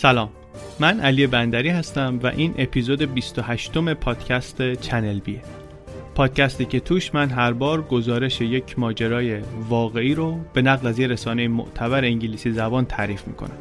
سلام. من علی بندری هستم و این اپیزود 28 م پادکست چنل بیه. پادکستی که توش من هر بار گزارش یک ماجرای واقعی رو به نقل از یه رسانه معتبر انگلیسی زبان تعریف می‌کنم.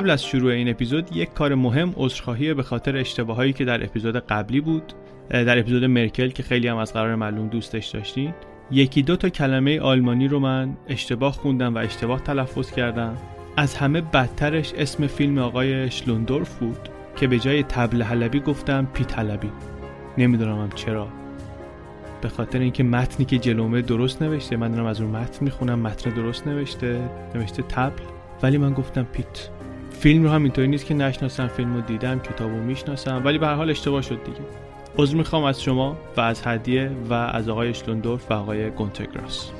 قبل از شروع این اپیزود یک کار مهم عذرخواهی به خاطر اشتباهایی که در اپیزود قبلی بود در اپیزود مرکل که خیلی هم از قرار معلوم دوستش داشتین. یکی دو تا کلمه آلمانی رو من اشتباه خوندم و اشتباه تلفظ کردم. از همه بدترش اسم فیلم آقای شلوندورف بود که به جای تبل حلبی گفتم پیت حلبی. نمی‌دونم هم چرا. به خاطر اینکه متنی که جلومه درست نوشته. من دارم از اون متن می‌خونم متن درست نوشته نوشته تبل ولی من گفتم پیت. فیلم رو هم اینطوری نیست که نشناسم فیلم رو دیدم کتاب رو می‌شناسم ولی به هر حال اشتباه شد دیگه. عذر می‌خوام از شما و از هدیه و از آقای شلوندورف و آقای گونتگراس.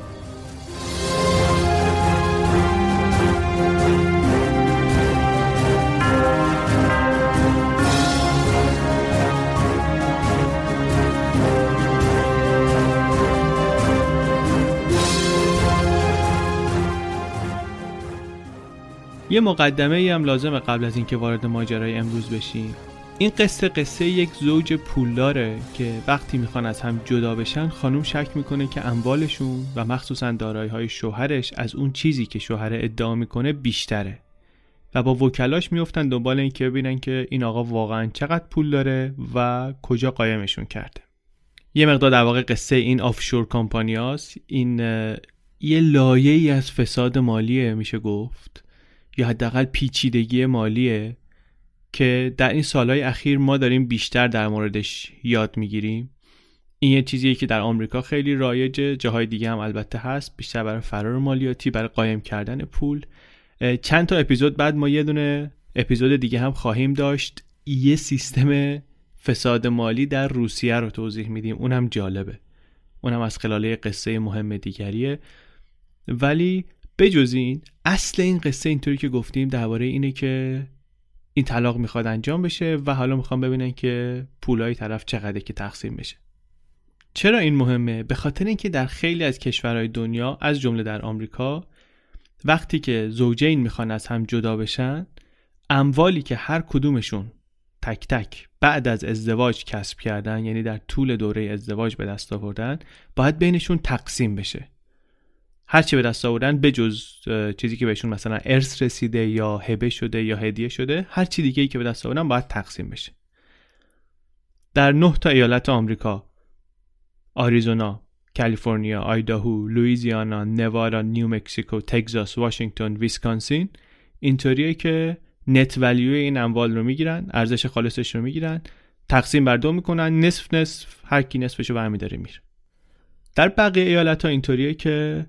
یه مقدمه ای هم لازمه قبل از اینکه وارد ماجرای امروز بشیم. این قصه قصه یک زوج پولداره که وقتی می‌خوان از هم جدا بشن خانم شک می‌کنه که اموالشون و مخصوصا دارایی های شوهرش از اون چیزی که شوهر ادعا می‌کنه بیشتره. و با وکلاش میفتن دنبال این که ببینن که این آقا واقعا چقدر پول داره و کجا قایمشون کرده. یه مقدار در واقع قصه این آفشور کامپانیاست این یه لایه ای از فساد مالیه میشه گفت. یا حداقل پیچیدگی مالیه که در این سالهای اخیر ما داریم بیشتر در موردش یاد می‌گیریم. این یه چیزیه که در آمریکا خیلی رایجه جاهای دیگه هم البته هست بیشتر برای فرار مالیاتی برای قایم کردن پول. چند تا اپیزود بعد ما یه دونه اپیزود دیگه هم خواهیم داشت. یه سیستم فساد مالی در روسیه رو توضیح میدیم. اونم جالبه. اونم از خلال قصه مهم دیگریه. ولی بجز این اصل این قصه اینطوری که گفتیم درباره اینه که این طلاق می‌خواد انجام بشه و حالا می‌خوام ببینن که پولای طرف چقدر که تقسیم بشه. چرا این مهمه؟ به خاطر اینکه در خیلی از کشورهای دنیا از جمله در آمریکا وقتی که زوجین می‌خوان از هم جدا بشن اموالی که هر کدومشون تک تک بعد از ازدواج کسب کردن یعنی در طول دوره ازدواج به دست آوردن باید بینشون تقسیم بشه. هر چی به دست آوردن بجز چیزی که بهشون مثلا ارث رسیده یا هبه شده یا هدیه شده هر چی دیگه ای که به دست آوردن باید تقسیم بشه. در نه تا ایالت آمریکا آریزونا کالیفرنیا آیداهو لوئیزیانا نوادا نیومکسیکو تگزاس واشنگتن ویسکانسین اینطوریه که net value این اموال رو می‌گیرن ارزش خالصش رو می‌گیرن تقسیم بر دو می‌کنن نصف نصف هر کی نصفشو برمیداره میره. در بقیه ایالت ها اینطوریه که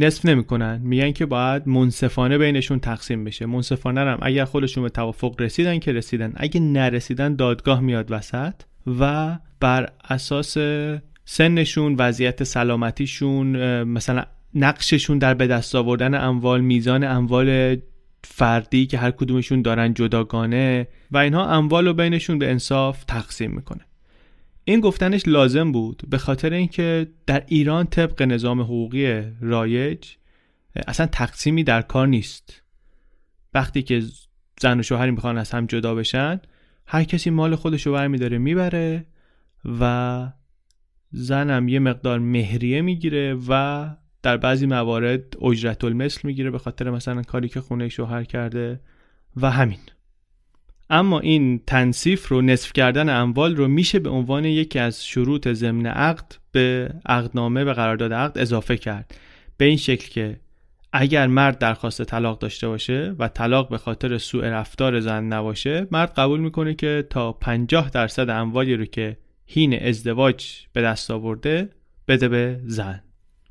نصف نمی‌کنن. میگن که باید منصفانه بینشون تقسیم بشه. منصفانه هم اگر خودشون به توافق رسیدن که رسیدن. اگه نرسیدن دادگاه میاد وسط و بر اساس سنشون وضعیت سلامتیشون مثلا نقششون در به دست آوردن اموال میزان اموال فردی که هر کدومشون دارن جداگانه و اینها اموال رو بینشون به انصاف تقسیم می‌کنه. این گفتنش لازم بود به خاطر اینکه در ایران طبق نظام حقوقی رایج اصلا تقسیمی در کار نیست. وقتی که زن و شوهری می‌خوان از هم جدا بشن هر کسی مال خودش رو برمیداره می‌بره و زنم یه مقدار مهریه می‌گیره و در بعضی موارد اجرت المثل می‌گیره به خاطر مثلا کاری که خونه شوهر کرده و همین. اما این تنصیف رو نصف کردن اموال رو میشه به عنوان یکی از شروط ضمن عقد به عقدنامه به قرارداد عقد اضافه کرد. به این شکل که اگر مرد درخواست طلاق داشته باشه و طلاق به خاطر سوء رفتار زن نباشه مرد قبول می‌کنه که تا 50 درصد اموالی رو که هین ازدواج به دست آورده بده به زن.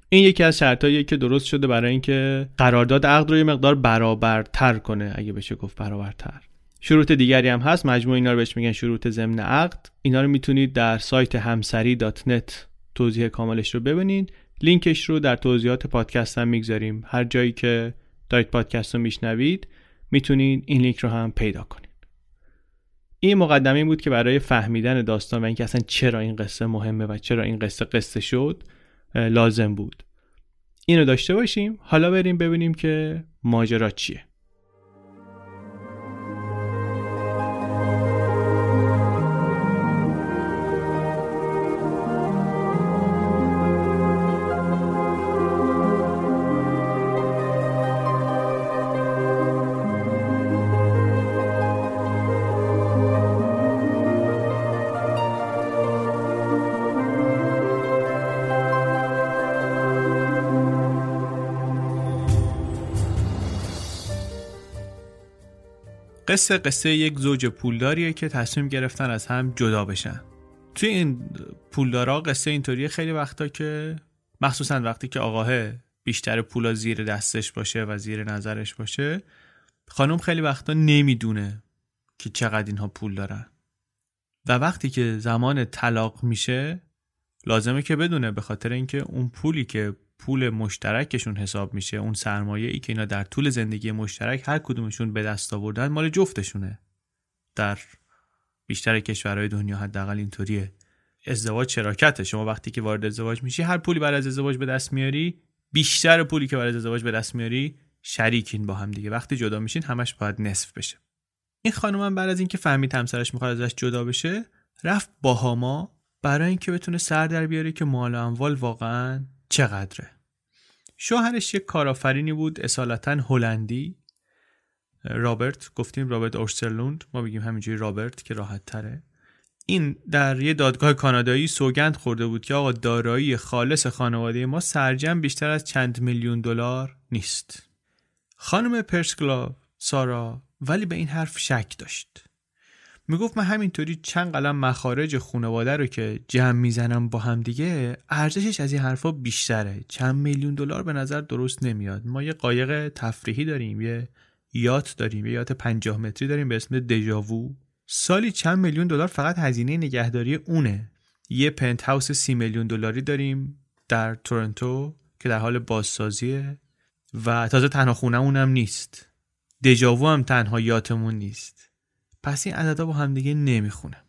این یکی از شرطاییه که درست شده برای اینکه قرارداد عقد رو یه مقدار برابرتر کنه اگه بشه گفت برابرتر. شروط دیگری هم هست. مجموع اینا رو بهش میگن شروط ضمن عقد. اینا رو می‌تونید در سایت همسری دات توضیح کاملش رو ببینید. لینکش رو در توضیحات پادکست هم می‌گذاریم. هر جایی که دارید پادکست رو میشنوید می‌تونید این لینک رو هم پیدا کنید. این مقدمه بود که برای فهمیدن داستان و اینکه اصلا چرا این قصه مهمه و چرا این قصه قصه شد لازم بود. اینو داشته باشیم. حالا بریم ببینیم که ماجرا چیه. قصه قصه یک زوج پولداریه که تصمیم گرفتن از هم جدا بشن. توی این پولدارا قصه اینطوریه خیلی وقتا که مخصوصا وقتی که آقاه بیشتر پولا زیر دستش باشه و زیر نظرش باشه خانم خیلی وقتا نمی‌دونه که چقدر اینها پول دارن. و وقتی که زمان طلاق میشه لازمه که بدونه به خاطر اینکه اون پولی که پول مشترکشون حساب میشه اون سرمایه ای که اینا در طول زندگی مشترک هر کدومشون به دست آوردن مال جفتشونه. در بیشتر کشورهای دنیا حداقل اینطوریه. ازدواج شراکته. شما وقتی که وارد ازدواج میشی هر پولی برای از ازدواج به دست میاری بیشتر پولی که برای ازدواج به دست میاری شریکین با هم دیگه. وقتی جدا میشین همش باید نصف بشه. این خانم هم بعد از اینکه فهمید همسرش می‌خواد ازش جدا بشه رفت باهاما برای اینکه بتونه سر در بیاره که مال اموال واقعا چقدره؟ شوهرش یک کارآفرینی بود اصالتا هلندی. رابرت گفتیم رابرت اورسرلوند ما بگیم همینجوری رابرت که راحت تره این در یه دادگاه کانادایی سوگند خورده بود که آقا دارایی خالص خانواده ما سرجم بیشتر از چند میلیون دلار نیست. خانم پرسکلاو سارا ولی به این حرف شک داشت. می‌گفت من همینطوری چند قلم مخارج خانواده رو که جمع می‌زنم با هم دیگه ارزشش از این حرفا بیشتره. چند میلیون دلار به نظر درست نمیاد. ما یه قایق تفریحی داریم یه یات داریم یه یات 50 متری داریم به اسم دژاوو. سالی چند میلیون دلار فقط هزینه نگهداری اونه. یه پنت هاوس سی میلیون دلاری داریم در تورنتو که در حال بازسازیه و تازه تنها خونه هم نیست. دژاوو هم تنها یاتمون نیست. پس این عددا با هم دیگه نمی‌خونه.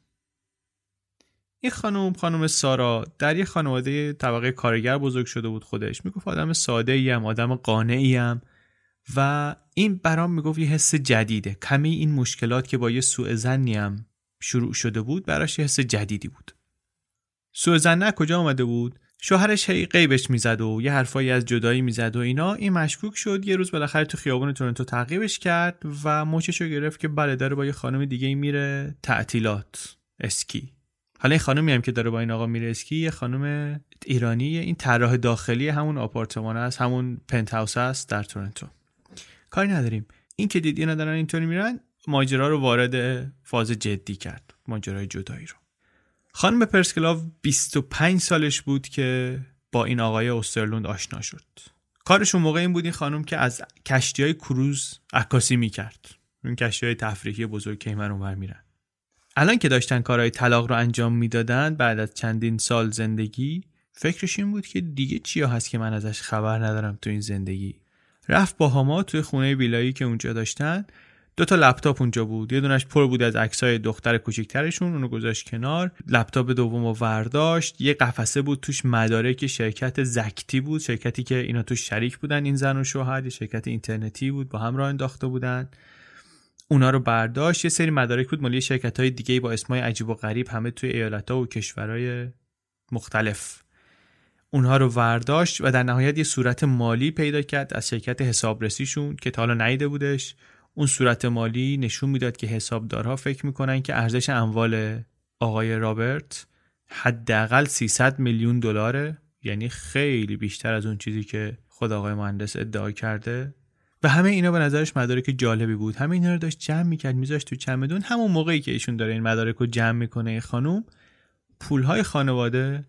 این خانم خانم سارا در یه خانواده طبقه کارگر بزرگ شده بود خودش. می‌گفت آدم ساده ایم آدم قانعی ام. و این برام می‌گفت یه حس جدیده. کمی این مشکلات که با یه سوء زنی شروع شده بود براش یه حس جدیدی بود. سوء زن کجا آمده بود؟ شوهرش هی قیبش می‌زد و یه حرفایی از جدایی می‌زد و اینا. این مشکوک شد. یه روز بالاخره تو خیابون تورنتو تعقیبش کرد و مچشو گرفت که بله داره با یه خانم دیگه میره تعطیلات. اسکی. حالا این خانمی هم که داره با این آقا میره اسکی یه خانم ایرانی. این طراح داخلی همون آپارتمان است. همون پنت هاوس است در تورنتو. کاری نداریم. این که دید اینا دارن اینطوری میرن ماجرا رو وارد فاز جدی کرد. ماجرای جدایی رو. خانم پرسکلاو 25 سالش بود که با این آقای اوسترلوند آشنا شد. کارشون موقع این بود این خانم که از کشتی های کروز عکاسی می‌کرد. این کشتی های تفریحی بزرگ که این اونور میرن. الان که داشتن کارهای طلاق رو انجام می‌دادن بعد از چندین سال زندگی فکرش این بود که دیگه چیا هست که من ازش خبر ندارم تو این زندگی. رفت با هما توی خونه ویلایی که اونجا داشتن. دو تا لپتاپ اونجا بود. یه دونش پر بود از عکسای دختر کوچیکترشون اونو گذاشت کنار. لپتاپ دوم و ورداشت. یه قفسه بود توش مدارک شرکت زکتی بود. شرکتی که اینا توش شریک بودن این زن و شوهر. یه شرکت اینترنتی بود با هم راه انداخته بودن. اونا رو برداشت. یه سری مدارک بود. مالی شرکت های دیگه با اسمای عجیب و غریب همه توی ایالت ها و کشورهای مختلف. اونها رو ورداشت و در نهایت یه صورت مالی پیدا کرد از شرکت حسابرسیشون که تا حالا نیده بودش. اون صورت مالی نشون می‌داد که حسابدارها فکر می‌کنن که ارزش اموال آقای رابرت حداقل 300 میلیون دلاره یعنی خیلی بیشتر از اون چیزی که خود آقای مهندس ادعا کرده. و همه اینا به نظرش مدارک جالبی بود. همه اینا رو داشت جمع می‌کرد میذاشت تو چمدون. همون موقعی که ایشون داره این مدارک رو جمع می‌کنه خانوم پولهای خانواده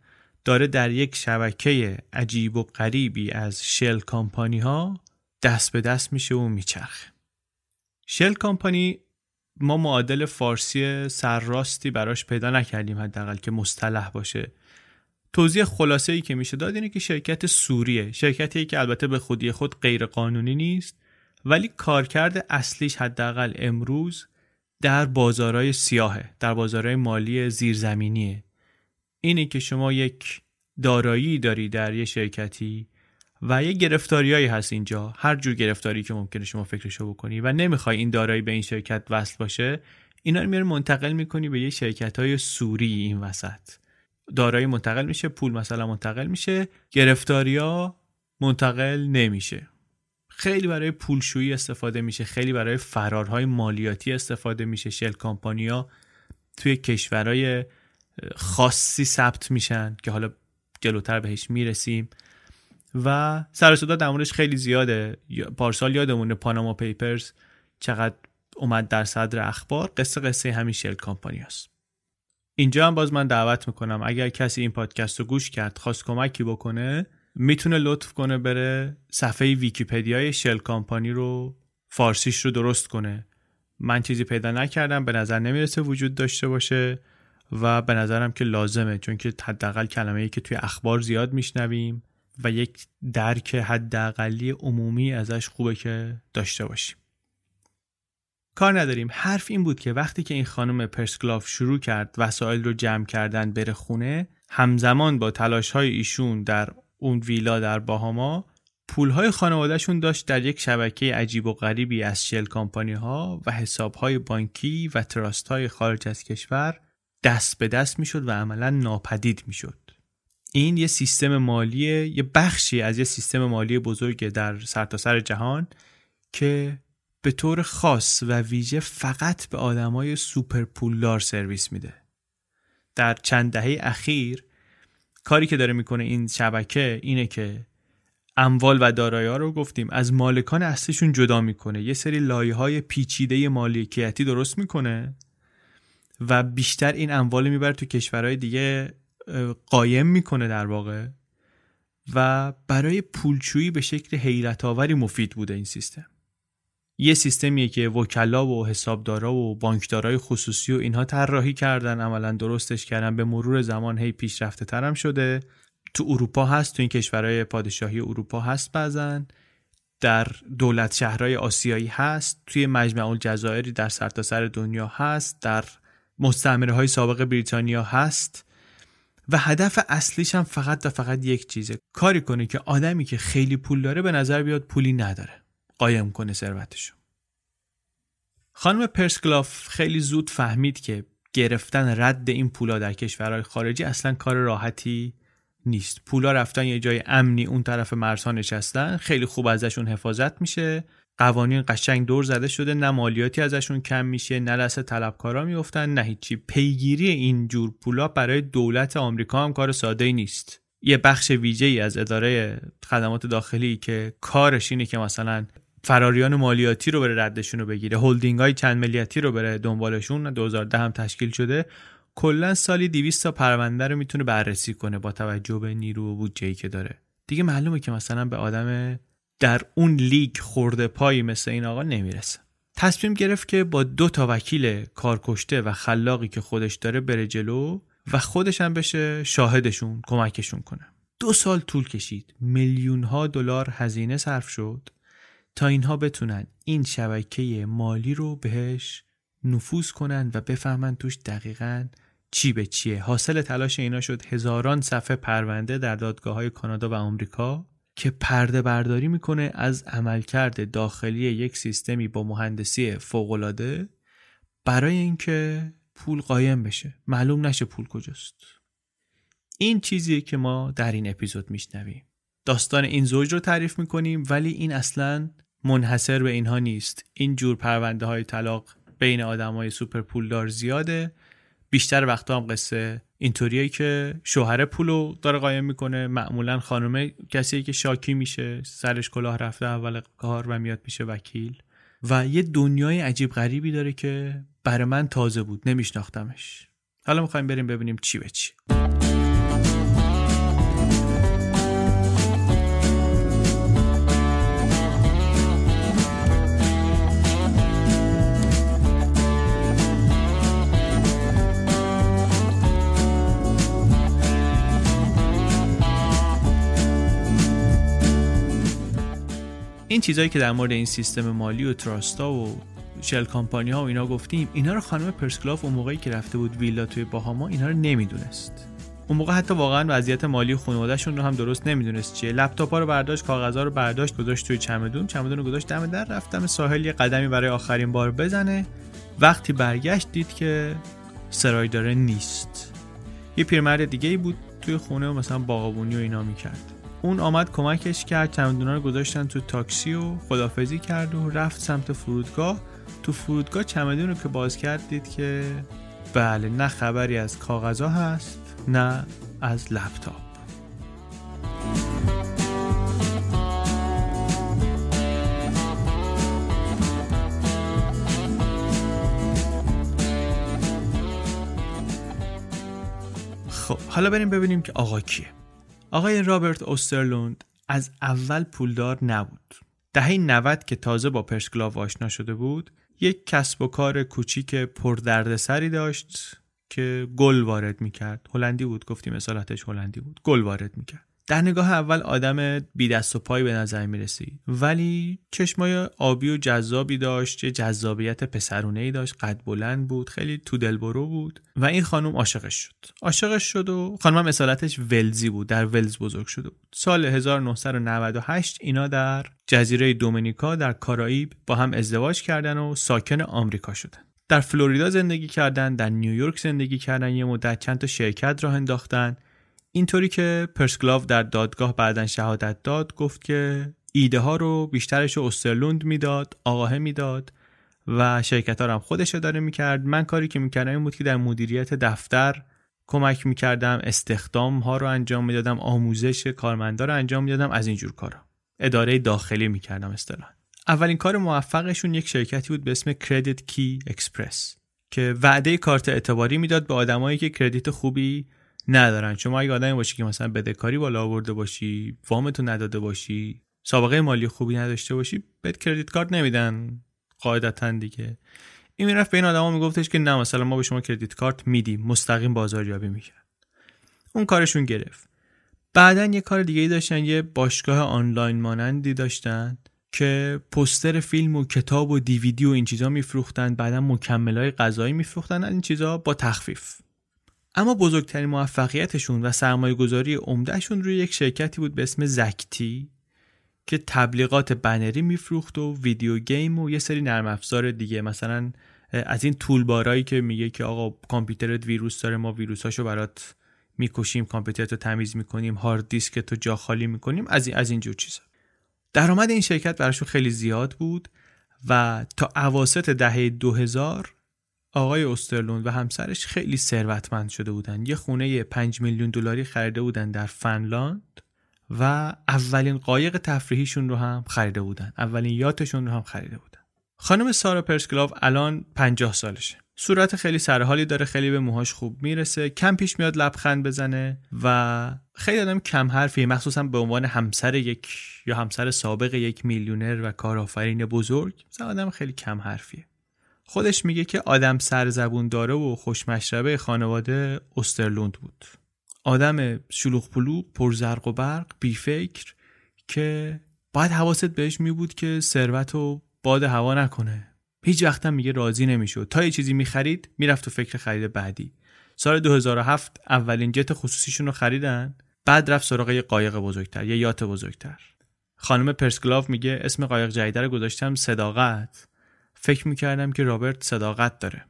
داره در یک شبکه عجیب و غریبی از شل کامپانی ها دست به دست میشه و میچرخه. شل کامپانی ما معادل فارسی سرراستی براش پیدا نکردیم حداقل که مصطلح باشه. توضیح خلاصه ای که میشه داد اینه که شرکت سوریه شرکتی که البته به خودی خود غیر قانونی نیست ولی کارکرد اصلیش حداقل امروز در بازارهای سیاهه در بازارهای مالی زیرزمینیه. اینه که شما یک دارایی داری در یه شرکتی و یه گرفتاریایی هست اینجا. هر جور گرفتاری که ممکنه شما فکرشو بکنی و نمی‌خوای این دارایی به این شرکت وصل باشه اینا رو میاره منتقل می‌کنی به یه شرکت های سوری این وسط. دارایی منتقل میشه پول مثلا منتقل میشه گرفتاریا منتقل نمیشه. خیلی برای پولشویی استفاده میشه خیلی برای فرارهای مالیاتی استفاده میشه. شل کامپانیا توی کشورهای خاصی ثبت میشن که حالا جلوتر بهش می‌رسیم. و سر صدا در موردش خیلی زیاده. پارسال یادمونه پاناما پیپرز چقدر اومد در صدر اخبار. قصه قصه همین شل کامپانی هست. اینجا هم باز من دعوت می‌کنم. اگر کسی این پادکست رو گوش کرد خواست کمکی بکنه می‌تونه لطف کنه بره صفحه ویکیپدیای شل کامپانی رو فارسیش رو درست کنه. من چیزی پیدا نکردم به نظر نمی‌رسه وجود داشته باشه و به نظرم که لازمه چون که حداقل کلمه ای که توی اخبار زیاد میشنویم. و یک درک حداقلی عمومی ازش خوبه که داشته باشیم. کار نداریم. حرف این بود که وقتی که این خانم پرسکلاف شروع کرد وسایل رو جمع کردن بره خونه همزمان با تلاش های ایشون در اون ویلا در باهاما پولهای خانوادهشون داشت در یک شبکه عجیب و غریبی از شل کامپانی ها و حساب های بانکی و تراست های خارج از کشور دست به دست می‌شد و عملا ناپدید می‌شد. این یه سیستم مالی یه بخشی از یه سیستم مالی بزرگ در سرتاسر سر جهان که به طور خاص و ویژه فقط به آدمای سوپر پولدار سرویس میده. در چند دهه اخیر کاری که داره می‌کنه این شبکه اینه که اموال و دارایی ها رو گفتیم از مالکان اصلیشون جدا می‌کنه. یه سری لایه های پیچیده مالکیتی درست می‌کنه و بیشتر این اموال می‌بره تو کشورهای دیگه قایم می‌کنه در واقع و برای پولچویی به شکل حیرت آوری مفید بوده این سیستم. یه سیستمیه که وکلا و حسابدارا و بانکدارای خصوصی و اینها طراحی کردن عملا درستش کردن به مرور زمان هی پیشرفته ترم شده. تو اروپا هست تو این کشورهای پادشاهی اروپا هست بعضن در دولت شهرهای آسیایی هست توی مجمع الجزایری در سرتاسر سر دنیا هست در مستعمره های سابق بریتانیا هست. و هدف اصلیش هم فقط و فقط یک چیزه. کاری کنه که آدمی که خیلی پول داره به نظر بیاد پولی نداره. قایم کنه ثروتشو. خانم پرسکلاف خیلی زود فهمید که گرفتن رد این پولا در کشورهای خارجی اصلا کار راحتی نیست. پولا رفتن یه جای امنی اون طرف مرزها نشستن خیلی خوب ازشون حفاظت میشه. قوانین قشنگ دور زده شده نه مالیاتی ازشون کم میشه نه لسه طلبکارا میفتن نه هیچی. پیگیری این جور پولا برای دولت آمریکا هم کار ساده ای نیست. یه بخش ویژه ای از اداره خدمات داخلی که کارش اینه که مثلا فراریان مالیاتی رو بره ردشون رو بگیره هلدینگ های چند ملیتی رو بره دنبالشون 2010 هم تشکیل شده. کلا سالی 200 تا پرونده رو می‌تونه بررسی کنه با توجه به نیرو و بودجه که داره. دیگه معلومه که مثلا به آدم در اون لیگ خورده پایی مثل این آقا نمی‌رسه. تصمیم گرفت که با دو تا وکیل کارکشته و خلاقی که خودش داره بره جلو و خودش هم بشه شاهدشون کمکشون کنه. دو سال طول کشید. میلیون ها دلار هزینه صرف شد تا اینها بتونن این شبکه مالی رو بهش نفوذ کنن و بفهمن توش دقیقا چی به چیه. حاصل تلاش اینا شد هزاران صفحه پرونده در دادگاه های کانادا و آمریکا که پرده برداری می‌کنه از عملکرد داخلی یک سیستمی با مهندسی فوقالعاده برای اینکه پول قایم بشه. معلوم نشه پول کجاست. این چیزیه که ما در این اپیزود میشنویم. داستان این زوج رو تعریف می‌کنیم ولی این اصلا منحصر به اینها نیست. این جور پرونده های طلاق بین آدم های سوپر پولدار زیاده. بیشتر وقتا هم قصه اینطوریه که شوهر پولو داره قایم می‌کنه. معمولا خانمه کسی که شاکی میشه سرش کلاه رفته اول کار و میاد پیش وکیل. و یه دنیای عجیب غریبی داره که برای من تازه بود نمیشناختمش. حالا می‌خوایم بریم ببینیم چی به چی. این چیزهایی که در مورد این سیستم مالی و تراستا و شل کامپانی ها و اینا گفتیم اینا رو خانم پرسکلاف اون موقعی که رفته بود ویلا توی باهاما اینا رو نمی‌دونست. اون موقع حتی واقعا وضعیت مالی خانوادهشون رو هم درست نمی‌دونست چیه. لپتاپ رو برداشت کاغذها رو برداشت گذاشت توی چمدون. چمدون رو گذاشت دم در رفتم ساحل یه قدمی برای آخرین بار بزنه. وقتی برگشت دید که سرای داره نیست. یه پیرمرد دیگه ای بود توی خونه و مثلا باغبونی و اینا می‌کرد. اون آمد کمکش کرد چمدونا رو گذاشتن تو تاکسی و خدافزی کرد و رفت سمت فرودگاه. تو فرودگاه چمدون رو که باز کرد دید که بله نه خبری از کاغذها هست نه از لپتاپ. خب حالا بریم ببینیم که آقا کیه. آقای رابرت اوسترلوند از اول پولدار نبود. دهه 90 که تازه با پرسکلاو آشنا شده بود یک کسب و کار کوچیک پردردسری داشت که گل وارد می‌کرد. هلندی بود گفتیم اصالتش هلندی بود. گل وارد می‌کرد. در نگاه اول آدم بی دست و پای به نظر می رسید ولی چشمای آبی و جذابی داشت یه جذابیت پسرونه ای داشت. قد بلند بود خیلی تو دلبرو بود. و این خانم عاشقش شد. عاشقش شد و خانم اصالتش ولزی بود در ولز بزرگ شده بود. سال 1998 اینا در جزیره دومینیکا در کارائیب با هم ازدواج کردن و ساکن آمریکا شدن. در فلوریدا زندگی کردن در نیویورک زندگی کردن یه مدت چند تا شرکت راه انداختن. اینطوری که پرسکلاو در دادگاه بعدا شهادت داد گفت که ایده ها رو بیشترش رو استرلوند می‌داد آقاه می‌داد و شرکت ها هم خودش اداره می‌کرد. من کاری که می‌کردم این بود که در مدیریت دفتر کمک می‌کردم استخدام ها رو انجام می‌دادم آموزش کارمندا رو انجام می‌دادم از اینجور کارا. اداره داخلی می‌کردم اصطلاحا. اولین کار موفقشون یک شرکتی بود به اسم کردیت کی اکسپرس که وعده کارت اعتباری می‌داد به آدمایی که کردیت خوبی ندارن. شما اگه آدمی باشی که مثلا بدهکاری بالا آورده باشی وامتو نداده باشی سابقه مالی خوبی نداشته باشی بهت کردیت کارت نمیدن. قاعدتا دیگه. این می‌رفت به این آدما میگفتش که نه مثلا ما به شما کردیت کارت میدیم. مستقیم بازاریابی می‌کرد اون کارشون گرفت. بعدا یه کار دیگه ای داشتن یه باشگاه آنلاین مانندی داشتن که پستر فیلم و کتاب و دیویدی و این چیزا میفروختن. بعدا مکملای غذایی میفروختن. این چیزا با تخفیف. اما بزرگترین موفقیتشون و سرمایه گذاری عمدهشون روی یک شرکتی بود به اسم زکتی که تبلیغات بنری میفروخت و ویدیو گیم و یه سری نرم افزار دیگه. مثلا از این تولبارایی که میگه که آقا کامپیوترت ویروس داره ما ویروساشو برات می‌کشیم کامپیوترتو تمیز می‌کنیم هارد دیسکتو جا خالی می‌کنیم از این از اینجور چیزا. درآمد این شرکت براشون خیلی زیاد بود و تا اواسط دهه 2000 آقای استرلوند و همسرش خیلی ثروتمند شده بودن یه خونه 5 میلیون دلاری خریده بودن در فنلاند و اولین قایق تفریحیشون رو هم خریده بودن اولین یاتشون رو هم خریده بودن خانم سارا پرسکلاو الان 50 سالشه. صورت خیلی سرحالی داره خیلی به موهاش خوب می‌رسه. کم پیش میاد لبخند بزنه و خیلی آدم کم حرفی مخصوصا به عنوان همسر یک یا همسر سابق یک میلیونر و کارآفرین بزرگ. مثلا آدم خیلی کم حرفیه. خودش میگه که آدم سرزبون داره و خوشمشربه خانواده استرلوند بود. آدم شلوغ پلو پرزرق و برق بیفکر که باید حواست بهش می بود که ثروت و باد هوا نکنه. هیچ وقتم میگه راضی نمی‌شد. تا یه چیزی می‌خرید می‌رفت و فکر خرید بعدی. سال 2007 اولین جت خصوصیشون رو خریدن. بعد رفت سراغ یه قایق بزرگتر یه یات بزرگتر. خانم پرسکلاف میگه اسم قایق جدید رو گذاشتم صداقت. فکر می‌کردم که رابرت صداقت داره.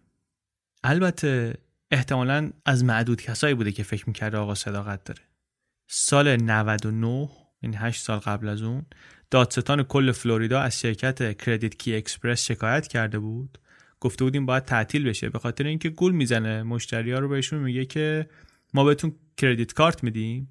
البته احتمالا از معدود کسایی بوده که فکر می‌کرده آقا صداقت داره. سال 99 یعنی 8 سال قبل از اون دادستان کل فلوریدا از شرکت Credit Key Express شکایت کرده بود. گفته بود این باید تعطیل بشه. به خاطر اینکه گول می‌زنه مشتری ها رو بهشون میگه که ما بهتون credit card میدیم.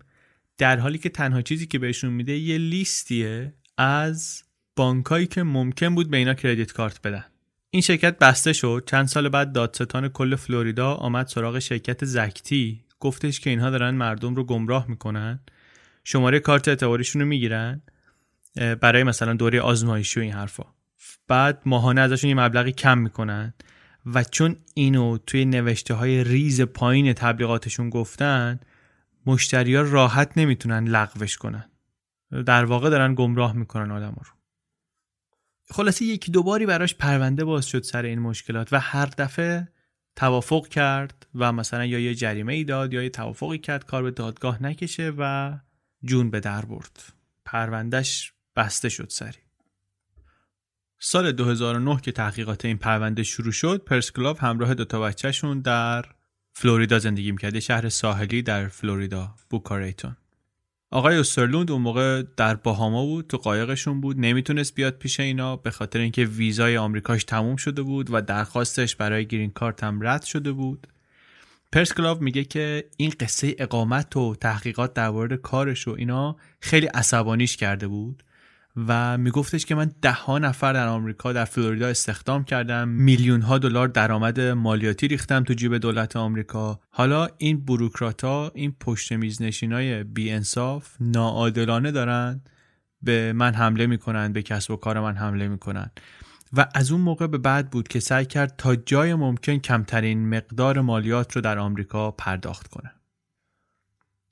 در حالی که تنها چیزی که بهشون میده یه لیستیه از بانکایی که ممکن بود به اینا credit card بدن. این شرکت بسته شد. چند سال بعد دادستان کل فلوریدا آمد سراغ شرکت زکتی. گفتش که اینها دارن مردم رو گمراه می‌کنن. شماره کارت اعتباریشون رو می‌گیرن برای مثلا دوره آزمایشی و این حرفا. بعد ماهانه ازشون یه مبلغی کم می‌کنن. و چون اینو توی نوشته های ریز پایین تبلیغاتشون گفتن مشتری ها راحت نمی‌تونن لغوش کنن. در واقع دارن گمراه می‌کنن آدم رو. خلاصه یکی دوباری براش پرونده باز شد سر این مشکلات و هر دفعه توافق کرد و مثلا یا یه جریمه ای داد یا یه توافقی کرد کار به دادگاه نکشه و جون به در برد. پروندهش بسته شد سری. سال 2009 که تحقیقات این پرونده شروع شد پرسکلاو همراه دوتا بچهشون در فلوریدا زندگی می‌کرد. شهر ساحلی در فلوریدا بوکاریتون. آقای اوسترلوند اون موقع در باهاما بود تو قایقشون بود. نمی‌تونست بیاد پیش اینا به خاطر اینکه ویزای آمریکاش تموم شده بود و درخواستش برای گرین کارت هم رد شده بود. پرسکلاو میگه که این قصه اقامت و تحقیقات در مورد کارش و اینا خیلی عصبانیش کرده بود. و میگفتش که من ده ها نفر در آمریکا در فلوریدا استخدام کردم. میلیون ها دلار درآمد مالیاتی ریختم تو جیب دولت آمریکا. حالا این بروکراتا این پشت میز نشینای بی انصاف ناعادلانه دارن. به من حمله می‌کنن به کسب و کار من حمله می‌کنن. و از اون موقع به بعد بود که سعی کرد تا جای ممکن کمترین مقدار مالیات رو در آمریکا پرداخت کنه.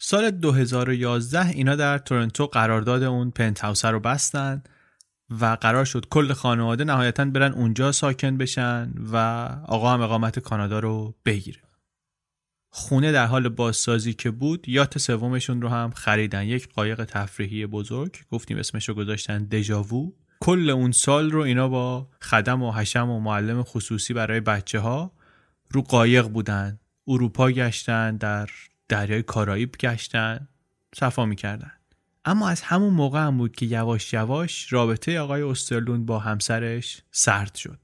سال 2011 اینا در تورنتو قرارداد اون پنت رو بستن و قرار شد کل خانواده نهایتا برن اونجا ساکن بشن و آقا هم اقامت کانادا رو بگیره. خونه در حال بازسازی که بود یات سومشون رو هم خریدن. یک قایق تفریحی بزرگ گفتیم اسمش رو گذاشتن دژاوو. کل اون سال رو اینا با خدم و حشم و معلم خصوصی برای بچه ها رو قایق بودن. اروپا گشتن در دریای کارائیب گشتن صفا می‌کردن. اما از همون موقع هم بود که یواش یواش رابطه آقای استرلوند با همسرش سرد شد.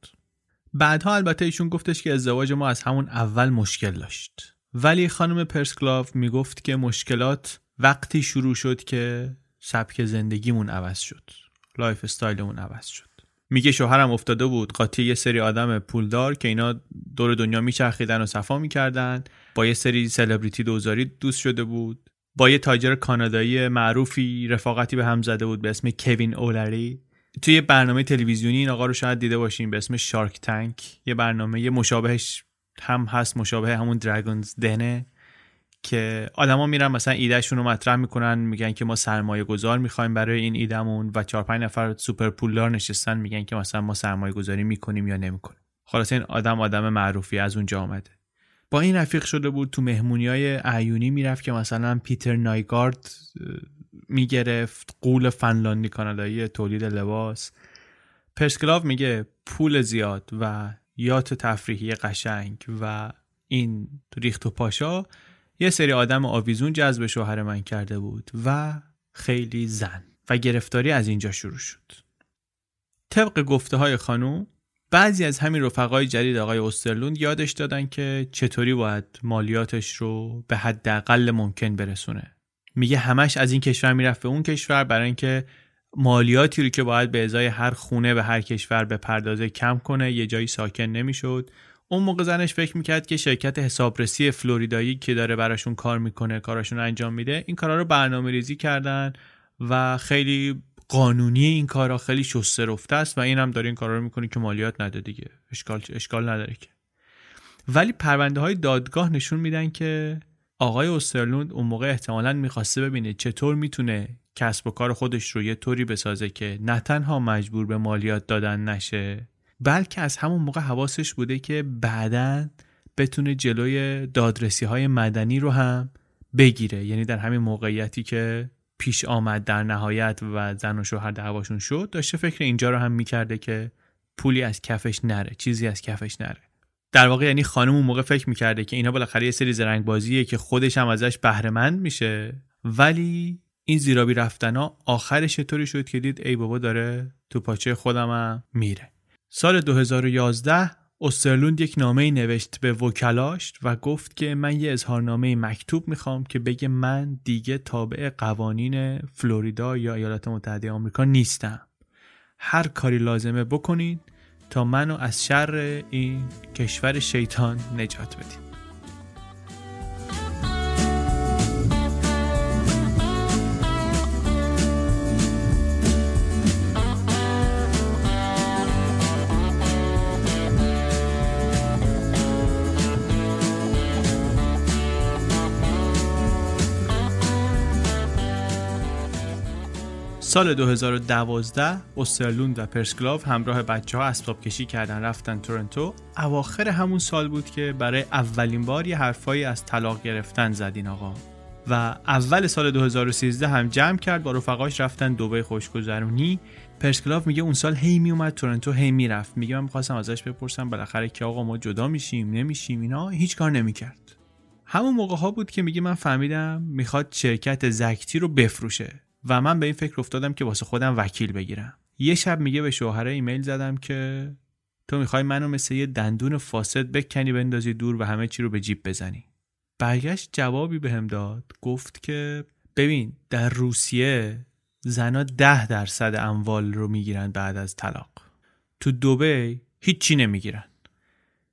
بعدها البته ایشون گفتش که ازدواج ما از همون اول مشکل داشت. ولی خانم پرسکلاف می‌گفت که مشکلات وقتی شروع شد که سبک زندگیمون عوض شد. lifestyle مون عوض شد. میگه شوهرم افتاده بود قاطی یه سری آدم پولدار که اینا دور دنیا میچرخیدن و صفا می‌کردن. با یه سری سلبریتی دوزاری دوست شده بود. با یه تاجر کانادایی معروفی رفاقتی به هم زده بود به اسم کوین اولری. توی برنامه تلویزیونی این آقا رو شاید دیده باشین به اسم شارک تانک یه برنامه یه مشابهش هم هست مشابه همون دراگونز دنه که آدما میرن مثلا ایدهشون رو مطرح می‌کنن میگن که ما سرمایه گذار می‌خوایم برای این ایدمون و چهار پنج نفر سوپر پولدار نشستن میگن که مثلا ما سرمایه گذاری می‌کنیم یا نمی‌کنیم. خلاص این آدم آدم معروفی از اونجا آمده. با این رفیق شده بود تو مهمونی های عیونی می‌رفت که مثلا پیتر نایگارد می‌گرفت قول فنلاندی کانادایی تولید لباس. پرسکلاو میگه پول زیاد و یات تفریحی قشنگ و این ریخت و پاشا یه سری آدم آویزون جذب شوهر من کرده بود و خیلی زن و گرفتاری از اینجا شروع شد. طبق گفته های خانوم بعضی از همین رفقای جدید آقای استرلوند یادش دادن که چطوری باید مالیاتش رو به حداقل ممکن برسونه. میگه همش از این کشور می‌رفت به اون کشور برای اینکه مالیاتی رو که باید به ازای هر خونه به هر کشور به پردازه کم کنه یه جایی ساکن نمی‌شد. اون موقع زنش فکر می‌کرد که شرکت حسابرسی فلوریدایی که داره براشون کار می‌کنه کاراشون انجام میده این کارا رو برنامه ریزی کردن و خیلی قانونی این کارا خیلی شسته رفته است و این هم داره این کارا رو می‌کنه که مالیات نده دیگه. اشکال اشکال نداره که. ولی پرونده های دادگاه نشون میدن که آقای اوسترلوند اون موقع احتمالا می‌خواسته ببینه چطور می‌تونه کسب و کار خودش رو یه طوری بسازه که نه تنها مجبور به مالیات دادن نشه بلکه از همون موقع حواسش بوده که بعدا بتونه جلوی دادرسی های مدنی رو هم بگیره. یعنی در همین موقعیتی که پیش آمد در نهایت و زن و شوهر دعواشون شد داشته فکر اینجا رو هم می‌کرده که پولی از کفش نره چیزی از کفش نره. در واقع یعنی خانم اون موقع فکر می‌کرده که اینا بالاخره یه سری زرنگ بازیه که خودش هم ازش بهرهمند میشه. ولی این زیرابی رفتنا آخرش طوری شد که دید ای بابا داره تو پاچه خودم میره. سال 2011 استرلوند یک نامه نوشت به وکلاش و گفت که من یه اظهارنامه مکتوب می‌خوام که بگه من دیگه تابع قوانین فلوریدا یا ایالات متحده آمریکا نیستم. هر کاری لازمه بکنید تا منو از شر این کشور شیطان نجات بدید سال 2012 اوسترلوند و پرسکلاو همراه بچه ها اسباب کشی کردن رفتن تورنتو اواخر همون سال بود که برای اولین بار یه حرفایی از طلاق گرفتن زدین آقا. و اول سال 2013 هم جمع کرد با رفقاش رفتن دوبه خوشگذرونی. پرسکلاف میگه اون سال هی میومد تورنتو هی می‌رفت. میگه من می‌خواستم ازش بپرسم بالاخره که آقا ما جدا میشیم نمیشیم اینا هیچ کار نمی‌کرد. همون موقع ها بود که میگه من فهمیدم می‌خواد شرکت زکتی رو بفروشه. و من به این فکر افتادم که واسه خودم وکیل بگیرم. یه شب میگه به شوهره ایمیل زدم که تو می‌خوای منو مثل یه دندون فاسد بکنی بندازی دور و همه چی رو به جیب بزنی. برگشت جوابی بهم داد گفت که ببین در روسیه زنا ده درصد اموال رو می‌گیرن بعد از طلاق. تو دوبه هیچی نمی‌گیرن.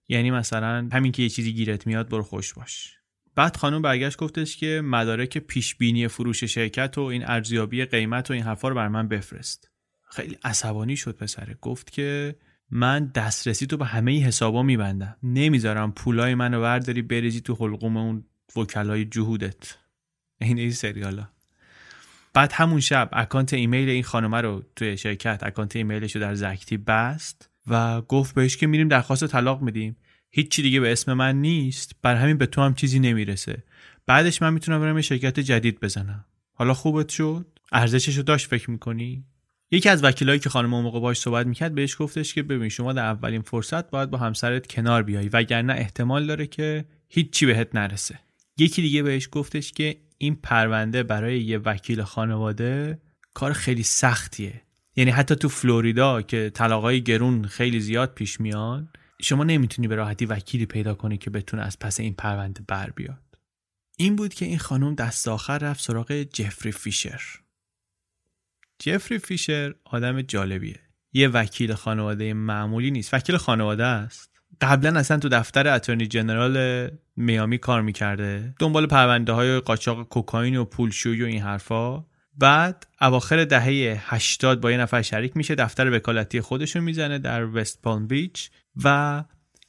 یعنی مثلا همین که یه چیزی گیرت میاد برو خوش باش. بعد خانم برگشت گفتش که مدارک پیش بینی فروش شرکت و این ارزیابی قیمت و این حرفا رو بر من بفرست. خیلی عصبانی شد پسره. گفت که من دسترسی تو به همه حسابا میبندم. نمی‌ذارم پولای منو برداری بریزی تو حلقوم اون وکلای جهودت. این این سریالا. بعد همون شب account ایمیل این خانمه رو توی شرکت account ایمیلش رو در زکتی بست و گفت بهش که میریم درخواست طلاق میدیم. هیچی دیگه به اسم من نیست. برا همین به تو هم چیزی نمی‌رسه. بعدش من می‌تونم برم یه شرکت جدید بزنم. حالا خوبت شد؟ ارزشش رو داشت فکر می‌کنی؟ یکی از وکیلایی که خانم اون موقع باش صحبت می‌کرد بهش گفتش که ببین شما در اولین فرصت باید با همسرت کنار بیای وگرنه احتمال داره که هیچی بهت نرسه. یکی دیگه بهش گفتش که این پرونده برای یه وکیل خانواده کار خیلی سختیه. یعنی حتی تو فلوریدا که طلاقای گرون خیلی زیاد پیش میان شما نمی‌تونی به راحتی وکیلی پیدا کنی که بتونه از پس این پرونده بر بیاد. این بود که این خانم دست آخر رفت سراغ جفری فیشر. جفری فیشر آدم جالبیه. یه وکیل خانواده معمولی نیست. وکیل خانواده است. قبلا اصلا تو دفتر اتورنی جنرال میامی کار می‌کرده. دنبال پرونده های قاچاق کوکائین و پولشویی و این حرفا. بعد اواخر دهه 80 با یه نفر شریک میشه. دفتر وکالتی خودشو می‌زنه در وست پالم بیچ و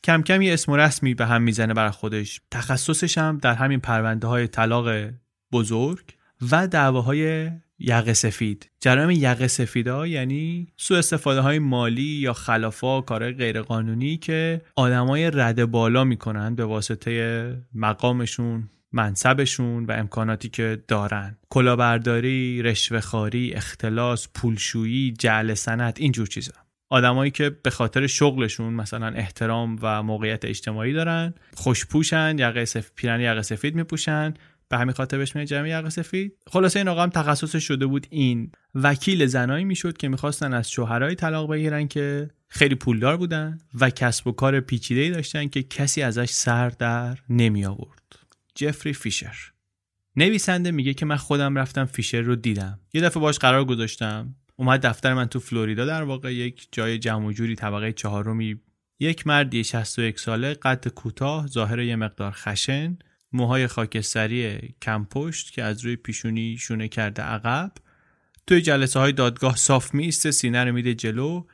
کم کم یه اسم و رسمی به هم می‌زنه برای خودش. تخصصش هم در همین پرونده های طلاق بزرگ و دعواهای یقه سفید. جرایم یقه سفیدا یعنی سوء استفاده های مالی یا خلافا کارهای غیرقانونی که آدمای رد بالا می‌کنن به واسطه مقامشون منصبشون و امکاناتی که دارن. کلاهبرداری، رشوهخواری، اختلاس، پولشویی، جعل سنت اینجور چیزا. آدمایی که به خاطر شغلشون مثلا احترام و موقعیت اجتماعی دارن خوشپوشن یقه سف... پیرن یقه سفید میپوشن. به همین خاطر بهش میگن جمعی یقه سفید. خلاصه این آقا هم تخصصش شده بود این. وکیل زنایی می‌شد که می‌خواستن از شوهرای طلاق بگیرن که خیلی پولدار بودن و کسب و کار پیچیده‌ای داشتن که کسی ازش سر در نمی آورد جفری فیشر. نویسنده میگه که من خودم رفتم فیشر رو دیدم. یه دفعه باش قرار گذاشتم. اومد دفتر من تو فلوریدا در واقع یک جای جمع جوری طبقه چهارمی. یک مردی 61 ساله قد کوتاه ظاهر یه مقدار خشن موهای خاکستری کم پشت که از روی پیشونی شونه کرده عقب. توی جلسه های دادگاه صاف میسته سینه رو میده جلو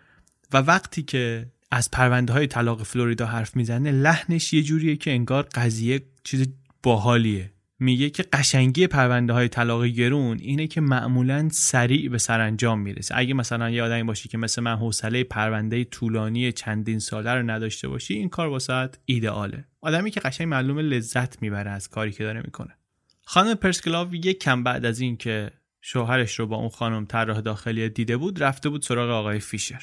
و وقتی که از پرونده های طلاق فلوریدا حرف می‌زنه لحنش یه جوریه که انگار قضیه چیز باحالیه. میگه که قشنگی پرونده های طلاق گرون اینه که معمولا سریع به سرانجام می‌رسه. اگه مثلا یه آدمی باشی که مثل من حوصله پرونده طولانی چندین ساله رو نداشته باشی این کار واسه ایدئاله. آدمی که قشنگ معلوم لذت می‌بره از کاری که داره می‌کنه. خانم پرسکلاو یک کم بعد از این که شوهرش رو با اون خانم طراح داخلی دیده بود رفته بود سراغ آقای فیشر.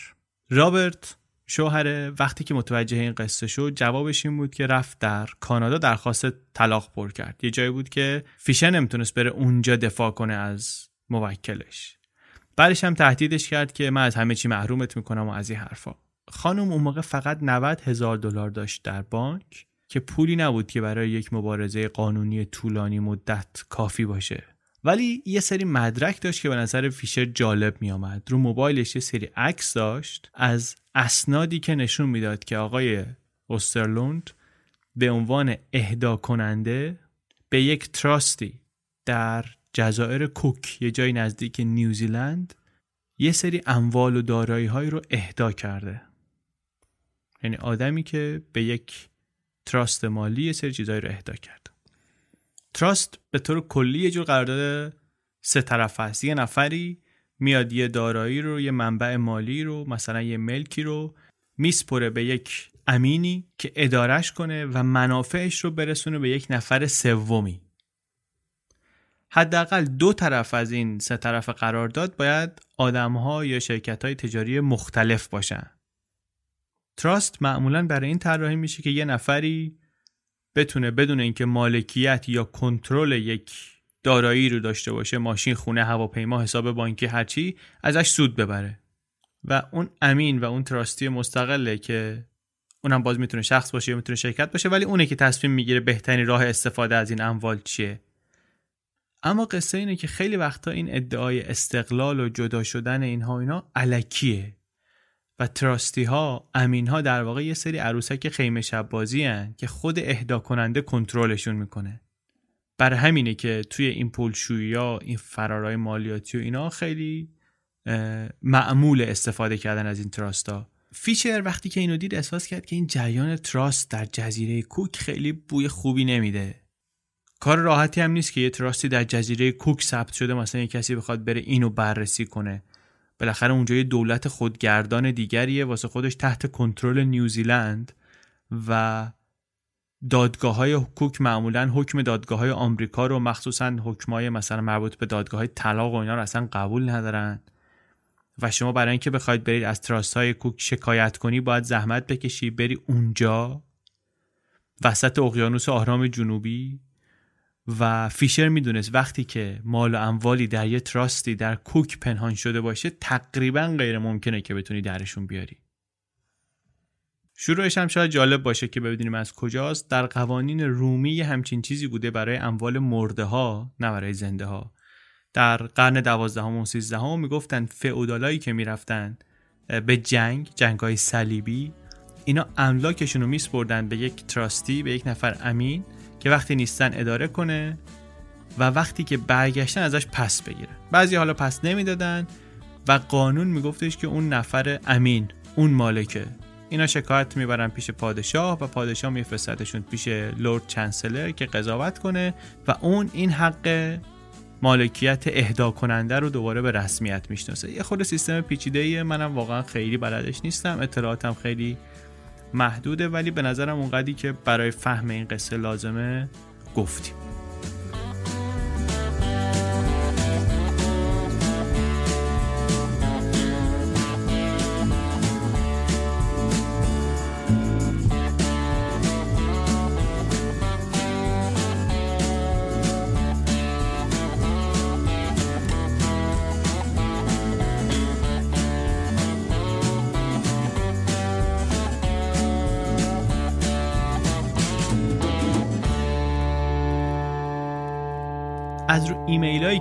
رابرت شوهر وقتی که متوجه این قصه شد جوابش این بود که رفت در کانادا درخواست طلاق پر کرد. یه جایی بود که فیشر نمی‌تونست بره اونجا دفاع کنه از موکلش. بعدش هم تهدیدش کرد که من از همه چی محرومت می‌کنم و از این حرفا. خانم اون موقع فقط 90 هزار دلار داشت در بانک که پولی نبود که برای یک مبارزه قانونی طولانی مدت کافی باشه. ولی یه سری مدرک داشت که به نظر فیشر جالب می آمد رو موبایلش یه سری عکس داشت از اسنادی که نشون می‌داد که آقای اوسترلوند به عنوان اهدا کننده به یک تراستی در جزایر کوک یه جای نزدیک نیوزیلند یه سری اموال و دارایی های رو اهدا کرده. یعنی آدمی که به یک تراست مالی یه سری چیزهایی رو اهدا کرده. تراست به طور کلی یه جور قرارداد سه طرف است. یه نفری میاد یه دارایی رو یه منبع مالی رو مثلا یه ملکی رو میسپره به یک امینی که ادارش کنه و منافعش رو برسونه به یک نفر سومی. حداقل دو طرف از این سه طرف قرارداد باید آدمها یا شرکت های تجاری مختلف باشن. تراست معمولا برای این طراحی میشه که یه نفری بتونه بدون اینکه مالکیت یا کنترل یک دارایی رو داشته باشه ماشین خونه هواپیما حساب بانکی هرچی ازش سود ببره. و اون امین و اون تراستی مستقله که اونم باز می‌تونه شخص باشه یا می‌تونه شرکت باشه ولی اونه که تصمیم می‌گیره بهترین راه استفاده از این اموال چیه. اما قصه اینه که خیلی وقتا این ادعای استقلال و جدا شدن اینها اینا علکیه. و تراستی ها امین ها در واقع یه سری عروسک خیمه شب بازی هن که خود اهدا کننده کنترلشون می‌کنه. بر همینه که توی این پولشویی یا این فرارای مالیاتی و اینا خیلی معمول استفاده کردن از این تراستا. فیشر وقتی که اینو دید احساس کرد که این جریان تراست در جزیره کوک خیلی بوی خوبی نمیده. کار راحتی هم نیست که یه تراستی در جزیره کوک ثبت شده مثلا یه کسی بخواد بره اینو بررسی کنه. بالاخره اونجا یه دولت خودگردان دیگریه واسه خودش تحت کنترل نیوزیلند و دادگاه های کوک معمولا حکم دادگاه های آمریکا رو مخصوصا حکم های مثلا مربوط به دادگاه های طلاق و اینا رو اصلا قبول ندارن. و شما برای اینکه بخواید برید از تراست های کوک شکایت کنی باید زحمت بکشی بری اونجا. وسط اقیانوس آرام جنوبی. و فیشر می‌دونست وقتی که مال و اموالی در یه تراستی در کوک پنهان شده باشه تقریبا غیر ممکنه که بتونی درشون بیاری. شروعش هم شاید جالب باشه که ببینیم از کجاست. در قوانین رومی همچین چیزی بوده برای اموال مرده ها نه برای زنده ها در قرن دوازدهم و سیزدهم می‌گفتن فئودالایی که می‌رفتن به جنگ جنگ های صلیبی اینا املاکشون رو میسپردن به یک تراستی به یک نفر امین. که وقتی نیستن اداره کنه و وقتی که برگشتن ازش پس بگیره بعضی حالا پس نمی‌دادن و قانون میگفتش که اون نفر امین اون مالکه. اینا شکایت می‌برن پیش پادشاه و پادشاه میفرستدشون پیش لورد چانسلر که قضاوت کنه و اون این حق مالکیت اهدا کننده رو دوباره به رسمیت می‌شناسه. یه خود سیستم پیچیده منم واقعا خیلی بلدش نیستم. اطلاعاتم خیلی محدوده ولی به نظرم اونقدی که برای فهم این قصه لازمه گفتیم.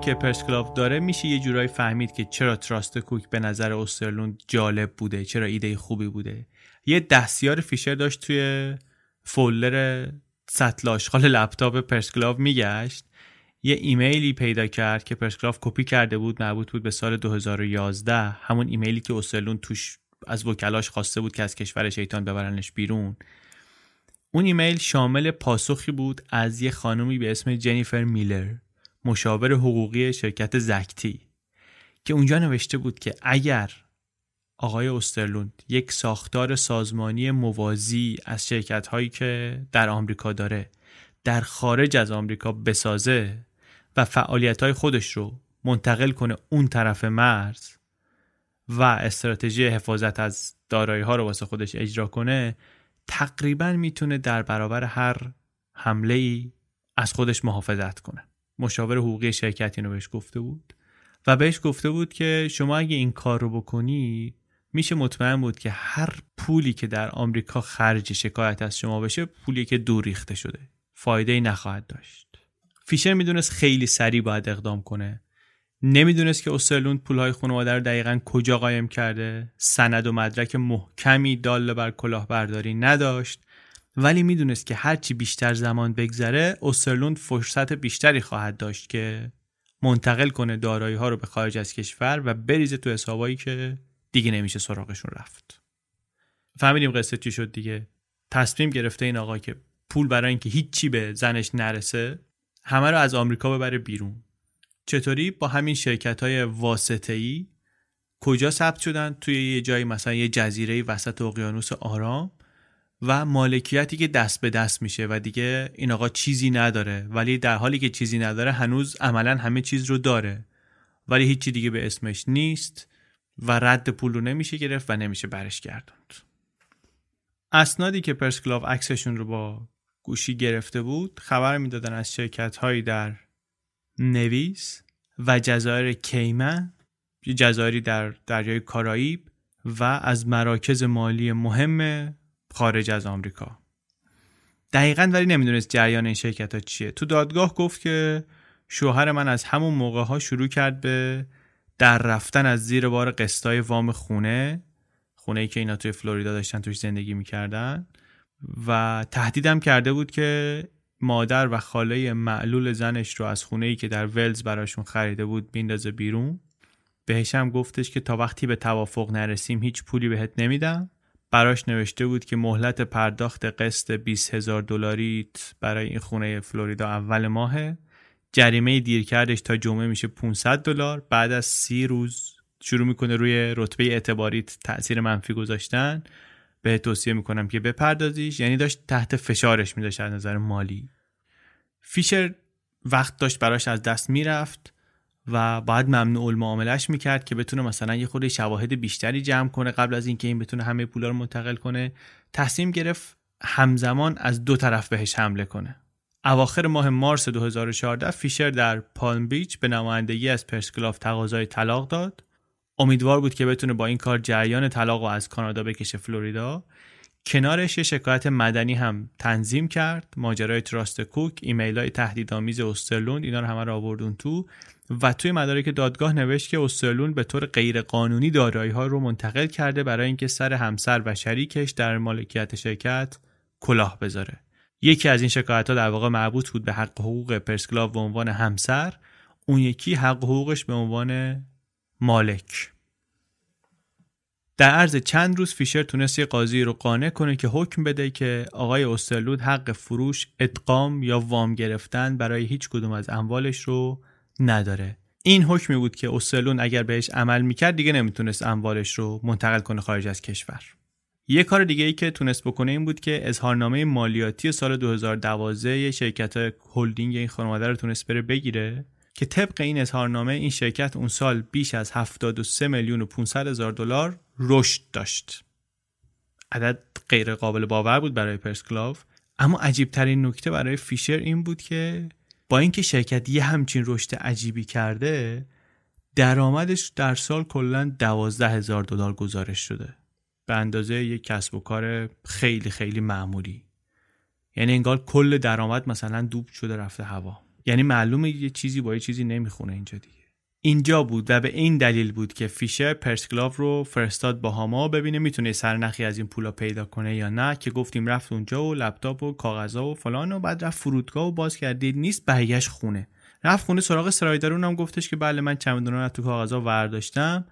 که پرسکلاف داره میشه یه جورایی فهمید که چرا trust کوک به نظر اوسترلوند جالب بوده چرا ایده خوبی بوده. یه دستیار فیشر داشت توی folder سطل آشغال لپتاپ پرسکلاف میگشت. یه ایمیلی پیدا کرد که پرسکلاف کپی کرده بود مربوط بود به سال 2011 همون ایمیلی که اوسترلوند توش از وکلاش خواسته بود که از کشور شیطان ببرنش بیرون. اون ایمیل شامل پاسخی بود از یه خانومی به اسم جنیفر میلر مشاور حقوقی شرکت زکتی که اونجا نوشته بود که اگر آقای استرلوند یک ساختار سازمانی موازی از شرکت هایی که در آمریکا داره در خارج از آمریکا بسازه و فعالیت های خودش رو منتقل کنه اون طرف مرز و استراتژی حفاظت از دارایی ها رو واسه خودش اجرا کنه تقریبا می‌تونه در برابر هر حمله ای از خودش محافظت کنه. مشاور حقوقی شرکت اینو بهش گفته بود و بهش گفته بود که شما اگه این کار رو بکنی میشه مطمئن بود که هر پولی که در آمریکا خرج شکایت از شما بشه پولی که دور ریخته شده. فایده ای نخواهد داشت. فیشر می‌دونست خیلی سریع باید اقدام کنه. نمی‌دونست که اوسترلوند پولهای خانواده رو دقیقا کجا قایم کرده. سند و مدرک محکمی دال بر کلاهبرداری نداشت. ولی می‌دونست که هرچی بیشتر زمان بگذره اوسترلوند فرصت بیشتری خواهد داشت که منتقل کنه دارایی ها رو به خارج از کشور و بریزه تو حسابایی که دیگه نمیشه سراغشون رفت. فهمیدیم قصه چی شد دیگه. تصمیم گرفته این آقا که پول برای اینکه هیچی به زنش نرسه همه رو از آمریکا ببره بیرون. چطوری؟ با همین شرکت های واسطه ای کجا ثبت شدن؟ توی یه جایی مثلا یه جزیره وسط اقیانوس آرام؟ و مالکیتی که دست به دست میشه و دیگه این آقا چیزی نداره ولی در حالی که چیزی نداره هنوز عملا همه چیز رو داره. ولی هیچی دیگه به اسمش نیست و رد پول رو نمیشه گرفت و نمیشه برش گردوند. اسنادی که پرسکلاو عکسشون رو با گوشی گرفته بود خبر می‌دادن از شرکت هایی در نویس و جزایر کیمن جزایری در دریای کارائیب و از مراکز مالی مهم خارج از آمریکا. دقیقا ولی نمی‌دونست جریان این شرکت ها چیه. تو دادگاه گفت که شوهر من از همون موقع ها شروع کرد به در رفتن از زیر بار قسطای وام خونه خونه ای که اینا توی فلوریدا داشتن توش زندگی می‌کردن. و تهدیدم کرده بود که مادر و خاله معلول زنش رو از خونه ای که در ولز براشون خریده بود بیندازه بیرون. بهش هم گفتش که تا وقتی به توافق نرسیم هیچ پولی بهت نمیدم. براش نوشته بود که مهلت پرداخت قسط 20 هزار دلاریت برای این خونه فلوریدا اول ماهه. جریمه دیرکردش تا جمعه میشه 500 دلار. بعد از سی روز شروع می‌کنه روی رتبه اعتباریت تاثیر منفی گذاشتن. به توصیه می‌کنم که بپردازیش. یعنی داشت تحت فشارش میداشت از نظر مالی. فیشر وقت داشت براش از دست می‌رفت. و باید ممنوع المعاملش می‌کرد که بتونه مثلا یه خورده شواهد بیشتری جمع کنه قبل از اینکه این بتونه همه پولا رو منتقل کنه. تصمیم گرفت همزمان از دو طرف بهش حمله کنه. اواخر ماه مارس 2014 فیشر در پالم بیچ به نمایندگی از پرسکلاف تقاضای طلاق داد. امیدوار بود که بتونه با این کار جریان طلاق رو از کانادا بکشه فلوریدا. کنارش یه شکایت مدنی هم تنظیم کرد. ماجرای trust کوک ایمیل های تهدیدآمیز استرلوند اینا رو همه رو آورد اون تو. و توی مدارک دادگاه نوشت که استرلوند به طور غیرقانونی دارایی ها رو منتقل کرده برای اینکه سر همسر و شریکش در مالکیت شرکت کلاه بذاره. یکی از این شکایت ها در واقع مربوط بود به حق حقوق پرسکلاو به عنوان همسر. اون یکی حق حقوقش به عنوان مالک. در عرض چند روز فیشر تونست یه قاضی رو قانع کنه که حکم بده که آقای استرلود حق فروش ادغام یا وام گرفتن برای هیچ کدوم از اموالش رو نداره. این حکمی بود که استرلون اگر بهش عمل می‌کرد دیگه نمی‌تونست اموالش رو منتقل کنه خارج از کشور. یه کار دیگه ای که تونست بکنه این بود که اظهارنامه مالیاتی سال 2012 شرکت هلدینگ این خانواده رو تونست بره بگیره که طبق این اظهارنامه این شرکت اون سال بیش از 73 میلیون و 500 هزار دلار رشد داشت. عدد غیر قابل باور بود برای پرسکلاو اما عجیب ترین نکته برای فیشر این بود که با اینکه شرکت یه همچین رشد عجیبی کرده درآمدش در سال کلا دوازده هزار دلار گزارش شده. به اندازه یک کسب و کار خیلی خیلی معمولی. یعنی انگار کل درآمد مثلا دوب شده رفته هوا. یعنی معلومه یه چیزی با یه چیزی نمی‌خونه اینجا دیگه. اینجا بود و به این دلیل بود که فیشر پرسکلاو رو فرستاد با هاما ببینه می‌تونه سرنخی از این پولا پیدا کنه یا نه که گفتیم رفت اونجا و لپتاپ و کاغذها و فلان و بعد رفت فرودگاه و باز کردید. نیست برگشت خونه. رفت خونه سراغ سرایدار. اونم گفتش که بله من چمدون رو تو کاغذها ورداشتم.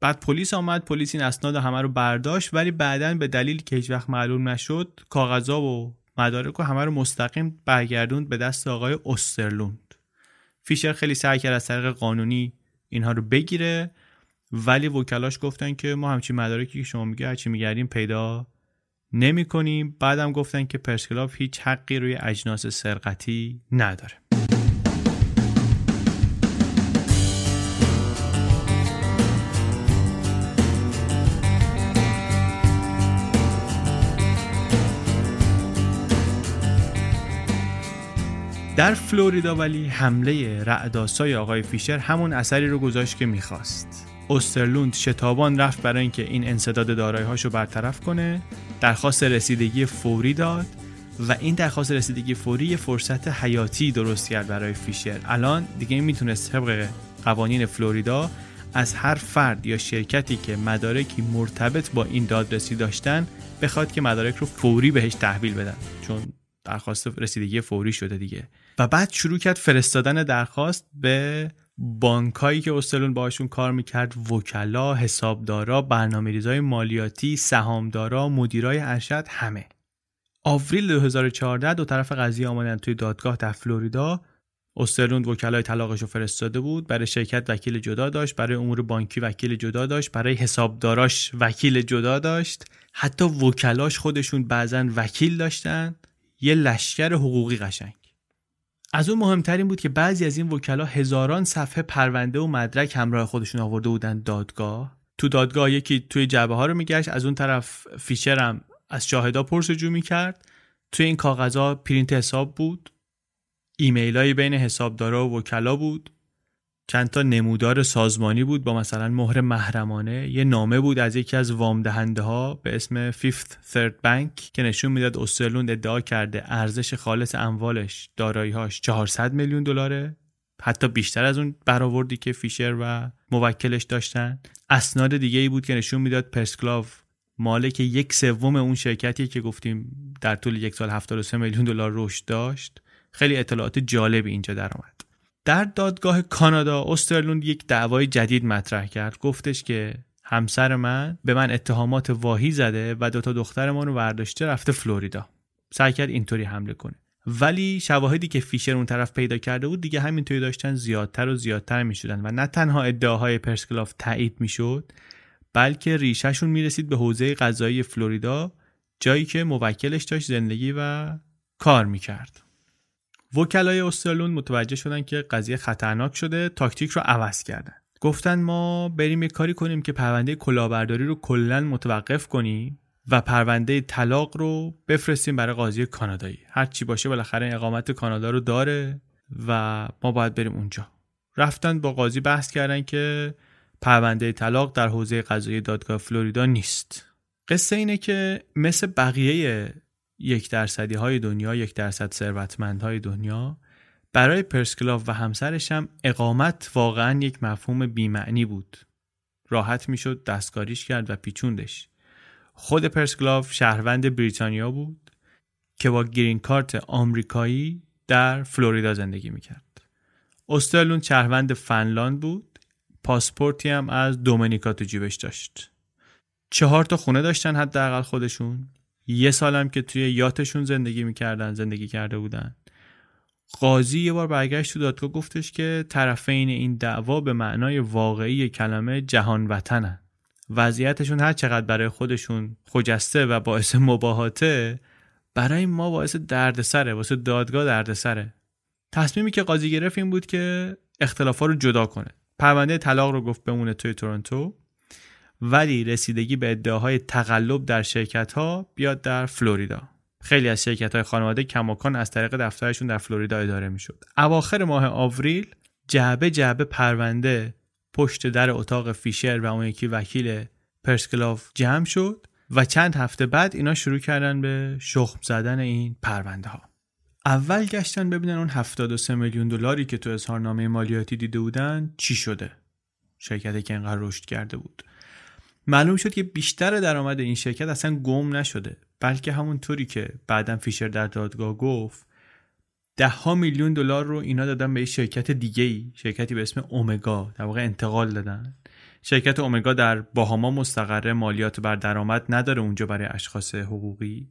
بعد پلیس آمد. پلیس این اسناد همه رو برداشت. ولی بعدا به دلیل که هیچ وقت معلوم نشد کاغذها و مدارک و همه رو مستقیم برگردوند به دست آقای اوسترلوند. فیشر خیلی سعی کرد از طریق قانونی اینها رو بگیره. ولی وکلاش گفتن که ما همچین مدارکی که شما میگه هرچی میگردیم پیدا نمی کنیم بعدم گفتن که پرسکلاف هیچ حقی روی اجناس سرقتی نداره. در فلوریدا ولی حمله رعداسای آقای فیشر همون اثری رو گذاشت که می‌خواست. استرلوند شتابان رفت برای اینکه این انصداد دارایی‌هاشو برطرف کنه درخواست رسیدگی فوری داد و این درخواست رسیدگی فوری یه فرصت حیاتی درست کرد برای فیشر. الان دیگه می‌تونست طبق قوانین فلوریدا از هر فرد یا شرکتی که مدارکی مرتبط با این دادرسی داشتن بخواد که مدارک رو فوری بهش تحویل بدن. چون درخواست رسیدگی فوری شده دیگه. و بعد شروع کرد فرستادن درخواست به بانکایی که استرلون باشون کار می‌کرد وکلا حسابدارا برنامه ریزای مالیاتی سهامدارا مدیرای ارشد همه. آوریل 2014 دو طرف قضیه آمدن توی دادگاه در فلوریدا. استرلوند وکلای طلاقش رو فرستاده بود برای شرکت وکیل جدا داشت برای امور بانکی وکیل جدا داشت برای حسابداراش وکیل جدا داشت. حتی وکلاش خودشون بعضا وکیل داشتن. یه لشکر حقوقی قشنگ. از اون مهمترین بود که بعضی از این وکلا هزاران صفحه پرونده و مدرک همراه خودشون آورده بودن دادگاه. تو دادگاه یکی توی جعبه ها رو میگشت از اون طرف فیشر هم از شاهدا پرسجو می‌کرد. توی این کاغذها پرینت حساب بود. ایمیل بین حسابدارا و وکلا بود. چند تا نمودار سازمانی بود با مثلا مهر محرمانه. یه نامه بود از یکی از وام دهنده ها به اسم Fifth Third Bank که نشون می‌داد استرلوند ادعا کرده ارزش خالص اموالش دارایی‌هاش 400 میلیون دلاره. حتی بیشتر از اون برآوردی که فیشر و موکلش داشتن. اسناد دیگه ای بود که نشون می‌داد پرسکلاو مالک یک سوم اون شرکتی که گفتیم در طول یک سال 73 میلیون دلار رشد داشت. خیلی اطلاعات جالبی اینجا در آمد در دادگاه کانادا استرلوند یک دعوای جدید مطرح کرد. گفتش که همسر من به من اتهامات واهی زده و دوتا دخترمان رو برداشته رفته فلوریدا. سعی کرد اینطوری حمله کنه. ولی شواهدی که فیشر اون طرف پیدا کرده بود دیگه همینطوری داشتن زیادتر و زیادتر می‌شدن و نه تنها ادعاهای پرسکلاف تایید می‌شد بلکه ریشهشون می‌رسید به حوزه قضایی فلوریدا جایی که موکلش داشت زندگی و کار می‌کرد. وکلای استرلون متوجه شدن که قضیه خطرناک شده تاکتیک رو عوض کردن. گفتن ما بریم یه کاری کنیم که پرونده کلاهبرداری رو کلا متوقف کنیم و پرونده طلاق رو بفرستیم برای قاضی کانادایی. هر چی باشه بالاخره اقامت کانادا رو داره و ما باید بریم اونجا. رفتن با قاضی بحث کردن که پرونده طلاق در حوزه قضایی دادگاه فلوریدا نیست. قصه اینه که مثل بقیه یک درصدی های دنیا یک درصد ثروتمند های دنیا. برای پرسکلاف و همسرش هم اقامت واقعا یک مفهوم بیمعنی بود. راحت می‌شد دستکاریش کرد و پیچوندش. خود پرسکلاف شهروند بریتانیا بود که با گرین کارت آمریکایی در فلوریدا زندگی می‌کرد. استرلون شهروند فنلاند بود. پاسپورتی هم از دومینیکا تو جیبش داشت. چهار تا خونه داشتن حداقل خودشون. یه سالم که توی یاتشون زندگی می‌کردن زندگی کرده بودن. قاضی یه بار برگشت تو دادگاه گفتش که طرفین این دعوا به معنای واقعی کلمه جهان وطنن. وضعیتشون هر چقدر برای خودشون خجسته و باعث مباهاته برای ما باعث دردسره واسه دادگاه دردسره. تصمیمی که قاضی گرفت این بود که اختلافا رو جدا کنه. پرونده طلاق رو گفت بمونه توی تورنتو. ولی رسیدگی به ادعاهای تقلب در شرکت ها بیاد در فلوریدا. خیلی از شرکت های خانواده کماکان از طریق دفترشون در فلوریدا اداره می‌شد. اواخر ماه آوریل جعبه جعبه پرونده پشت در اتاق فیشر و اون یکی وکیل پرسکلاف جمع شد و چند هفته بعد اینا شروع کردن به شخم زدن این پرونده ها اول گشتن ببینن اون 73 میلیون دلاری که تو اظهارنامه مالیاتی دیده بودن چی شده. شرکتی که انقدر رشد کرده بود. معلوم شد که بیشتر درآمد این شرکت اصلا گم نشده بلکه همونطوری که بعدا فیشر در دادگاه گفت ده میلیون دلار رو اینا دادن به شرکت دیگه ای شرکتی به اسم اومگا در واقع انتقال دادن. شرکت اومگا در باهاما مستقره مالیات بر درآمد نداره اونجا برای اشخاص حقوقی.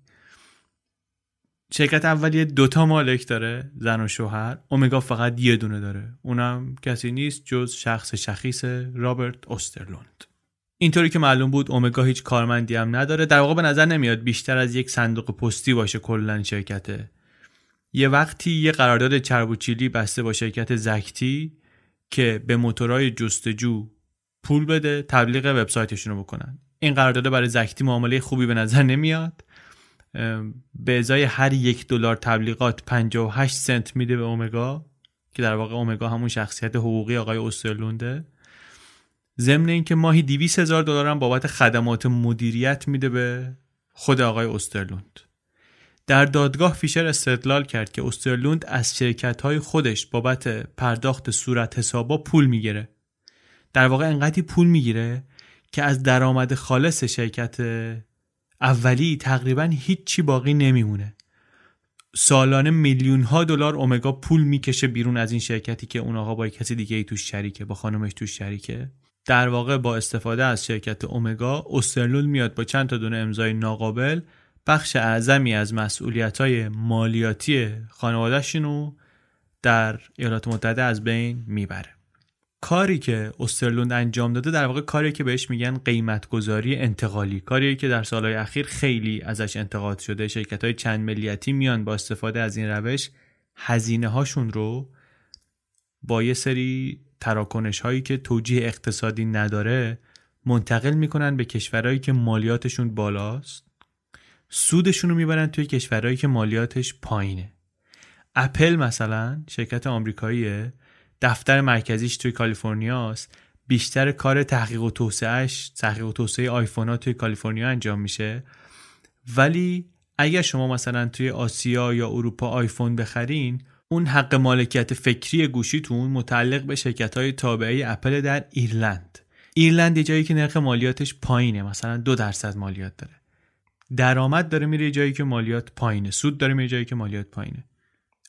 شرکت اولیه دوتا مالک داره زن و شوهر. اومگا فقط یه دونه داره. اونم کسی نیست جز شخص شخیص رابرت اوسترلوند. اینطوری که معلوم بود اومگا هیچ کارمندی هم نداره. در واقع به نظر نمیاد بیشتر از یک صندوق پستی باشه کلا شرکته. یه وقتی یه قرارداد چربوچیلی بسته با شرکت زکتی که به موتورهای جستجو پول بده تبلیغ وبسایتشون رو بکنن. این قرارداد برای زکتی معامله خوبی به نظر نمیاد. به ازای هر یک دلار تبلیغات 58 سنت میده به اومگا که در واقع اومگا همون شخصیت حقوقی آقای اوسترلونده. ضمن اینکه ماهی 200 هزار دلار هم بابت خدمات مدیریت میده به خود آقای استرلوند. در دادگاه فیشر استدلال کرد که استرلوند از شرکت های خودش بابت پرداخت صورت حسابا پول می‌گیره. در واقع انقدری پول می‌گیره که از درآمد خالص شرکت اولی تقریبا هیچی باقی نمیمونه. سالانه میلیون ها دلار اومگا پول می‌کشه بیرون از این شرکتی که اون آقا با کسی دیگه ای توش شریکه با خانمش توش شریکه. در واقع با استفاده از شرکت اومگا استرلول میاد با چند تا دونه امضای ناقابل بخش اعظمی از مسئولیت های مالیاتی خانوادهشون رو در ایالات متحده از بین می‌بره. کاری که استرلوند انجام داده در واقع کاری که بهش میگن قیمتگذاری انتقالی. کاری که در سالهای اخیر خیلی ازش انتقاد شده. شرکت های چند ملیتی میان با استفاده از این روش هزینه هاشون رو با یه سری تراکنش هایی که توجیه اقتصادی نداره منتقل می‌کنن به کشورهایی که مالیاتشون بالاست. سودشون رو می‌برن توی کشورهایی که مالیاتش پایینه. اپل مثلا شرکت آمریکاییه. دفتر مرکزیش توی کالیفرنیا است بیشتر کار تحقیق و توسعهش تحقیق و توسعه آیفون ها توی کالیفرنیا انجام میشه. ولی اگر شما مثلا توی آسیا یا اروپا آیفون بخرین اون حق مالکیت فکری گوشیتون متعلق به شرکت های تابعه اپل در ایرلند. ایرلند یه جایی که نرخ مالیاتش پایینه مثلا دو درصد مالیات داره. درآمد داره میره جایی که مالیات پایینه. سود داره میره جایی که مالیات پایینه.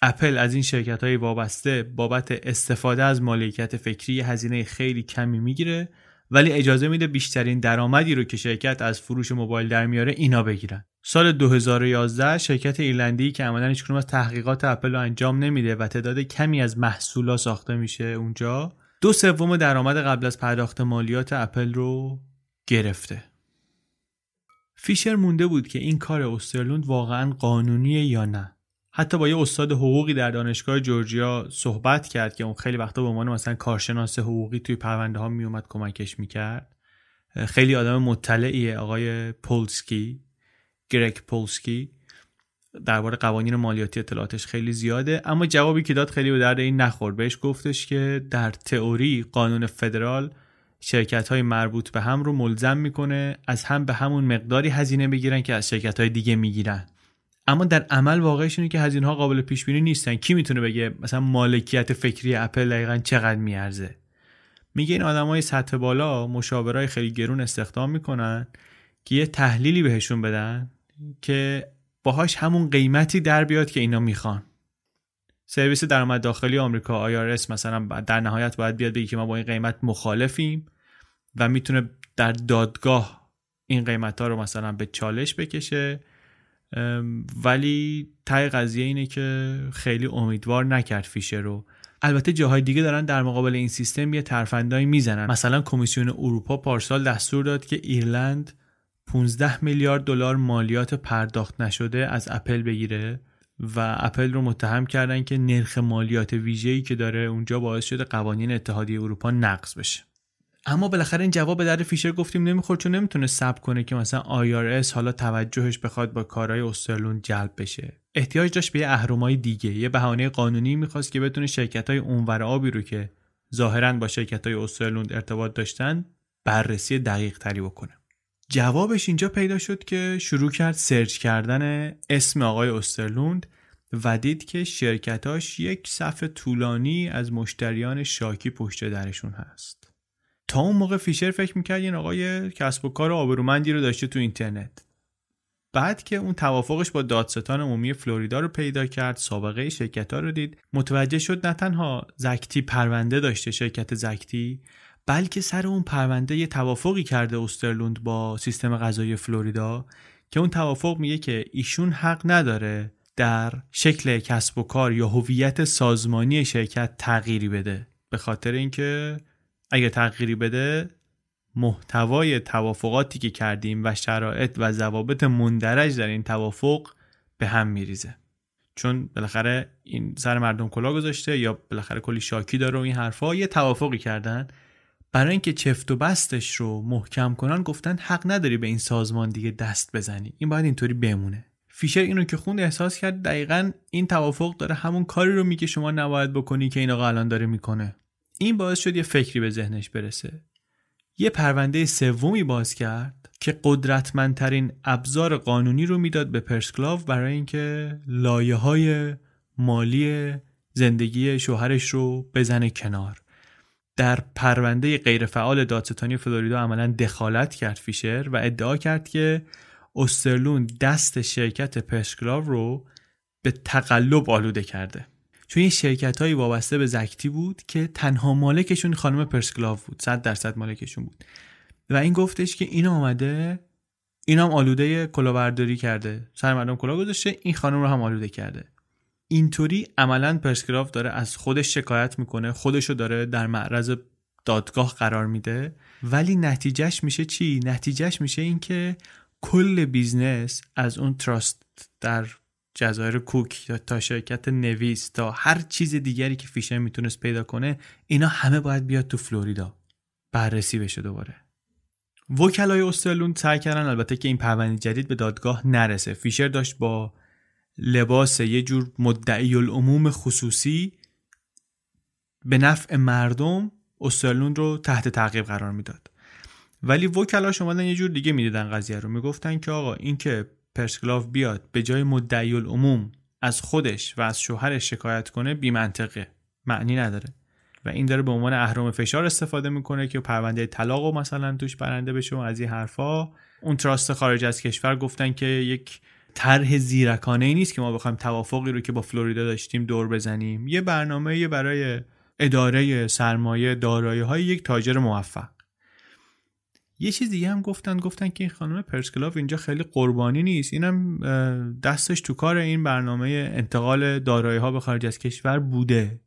اپل از این شرکت های وابسته بابت استفاده از مالکیت فکری هزینه خیلی کمی می‌گیره ولی اجازه میده بیشترین درآمدی رو که شرکت از فروش موبایل در میاره اینا بگیرن. سال 2011 شرکت ایرلندی که عملا هیچ از تحقیقات اپل رو انجام نمیده و تعداد کمی از محصولا ساخته میشه اونجا دو سوم درآمد قبل از پرداخت مالیات اپل رو گرفته. فیشر مونده بود که این کار استرلوند واقعا قانونیه یا نه. حتی با یه استاد حقوقی در دانشگاه جورجیا صحبت کرد که اون خیلی وقتا به عنوان مثلا کارشناس حقوقی توی پرونده ها میومد کمکش می‌کرد. خیلی آدم مطلعیه آقای پولسکی. گرک پولسکی درباره قوانین مالیاتی اطلاعاتش خیلی زیاده اما جوابی که داد خیلی به درد این نخورد بهش گفتش که در تئوری قانون فدرال شرکت های مربوط به هم رو ملزم می‌کنه از هم به همون مقداری هزینه بگیرن که از شرکت های دیگه می‌گیرن. اما در عمل واقعش اینه که هزینه ها قابل پیش بینی نیستن. کی می‌تونه بگه مثلا مالکیت فکری اپل دقیقا چقدر میارزه؟ میگه این آدمای سطح بالا مشاورای خیلی گرون استخدام می‌کنن که یه تحلیلی بهشون بدن. که باهاش همون قیمتی در بیاد که اینا می‌خوان. سرویس درآمد داخلی آمریکا IRS مثلا در نهایت باید بیاد بگه که ما با این قیمت مخالفیم و می‌تونه در دادگاه این قیمت ها رو مثلا به چالش بکشه. ولی تای قضیه اینه که خیلی امیدوار نکرد فیشر رو. البته جاهای دیگه دارن در مقابل این سیستم یه ترفندایی می‌زنن. مثلا کمیسیون اروپا پارسال دستور داد که ایرلند 15 میلیارد دلار مالیات پرداخت نشده از اپل بگیره و اپل رو متهم کردن که نرخ مالیات ویژه‌ای که داره اونجا باعث شده قوانین اتحادیه اروپا نقض بشه. اما بالاخره این جواب در فیشر گفتیم نمی‌خورد چون نمی‌تونه سب کنه که مثلا IRS حالا توجهش بخواد با کارهای استرلون جلب بشه. احتیاج داشت به یه اهرمای دیگه یه بهانه قانونی می‌خواست که بتونه شرکت های اونور آبی رو که ظاهرا با شرکت های استرلوند ارتباط داشتن بررسی دقیق تری بکنه. جوابش اینجا پیدا شد که شروع کرد سرچ کردن اسم آقای استرلوند و دید که شرکتاش یک صف طولانی از مشتریان شاکی پشت درشون هست. تا اون موقع فیشر فکر می‌کرد این آقای کسب و کار آبرومندی رو داشته تو اینترنت. بعد که اون توافقش با دادستان عمومی فلوریدا رو پیدا کرد سابقه شرکت ها رو دید متوجه شد نه تنها زکتی پرونده داشته شرکت زکتی بلکه سر اون پرونده یه توافقی کرده استرلوند با سیستم غذایی فلوریدا که اون توافق میگه که ایشون حق نداره در شکل کسب و کار یا هویت سازمانی شرکت تغییری بده. به خاطر اینکه اگه تغییری بده محتوای توافقاتی که کردیم و شرایط و ضوابط مندرج در این توافق به هم میریزه. چون بالاخره این سر مردم کلا گذاشته یا بالاخره کلی شاکی داره و این حرفها یه توافقی کردن. برای اینکه چفت و بستش رو محکم کنن گفتن حق نداری به این سازمان دیگه دست بزنی. این باید اینطوری بمونه. فیشر اینو که خوند احساس کرد دقیقا این توافق داره همون کاری رو میگه شما نباید بکنی که این آقا الان داره می‌کنه. این باعث شد یه فکری به ذهنش برسه. یه پرونده سومی باز کرد که قدرتمندترین ابزار قانونی رو می‌داد به پرسکلاو برای اینکه لایه های مالی زندگی شوهرش رو بزنه کنار. در پرونده غیرفعال دادستانی فلوریدا عملا دخالت کرد فیشر و ادعا کرد که استرلون دست شرکت پرسکلاو رو به تقلب آلوده کرده. چون این شرکت هایی وابسته به زکتی بود که تنها مالکشون خانم پرسکلاو بود صد درصد مالکشون بود. و این گفتش که این آمده این هم آلوده کلاهبرداری کرده. سر مردم کلاه گذاشته این خانم رو هم آلوده کرده. اینطوری عملا پرسکراف داره از خودش شکایت می‌کنه خودشو داره در معرض دادگاه قرار میده. ولی نتیجهش میشه چی؟ نتیجهش میشه اینکه کل business از اون تراست در جزایر کوک تا شرکت نویس تا هر چیز دیگری که فیشر می‌تونست پیدا کنه اینا همه باید بیاد تو فلوریدا. بررسی بشه دوباره. وکلای استرلون سعی کردن البته که این پرونده جدید به دادگاه نرسه. فیشر داشت با لباس یه جور مدعی العموم خصوصی به نفع مردم استرلون رو تحت تعقیب قرار می‌داد. ولی وکلاش اومدن یه جور دیگه می‌دیدن قضیه رو. می‌گفتن که آقا این که پرسکلاف بیاد به جای مدعی العموم از خودش و از شوهرش شکایت کنه بی منطقه معنی نداره. و این داره به عنوان اهرام فشار استفاده می‌کنه که پرونده طلاق و مثلا توش برنده بشه و از این حرفا. اون تراست خارج از کشور گفتن که یک طرح زیرکانه ای نیست که ما بخوایم توافقی رو که با فلوریدا داشتیم دور بزنیم. یه برنامه برای اداره سرمایه دارایی های یک تاجر موفق. یه چیز دیگه هم گفتن گفتن که این خانم پرسکلاف اینجا خیلی قربانی نیست. اینم دستش تو کار این برنامه انتقال دارایی ها به خارج از کشور بوده.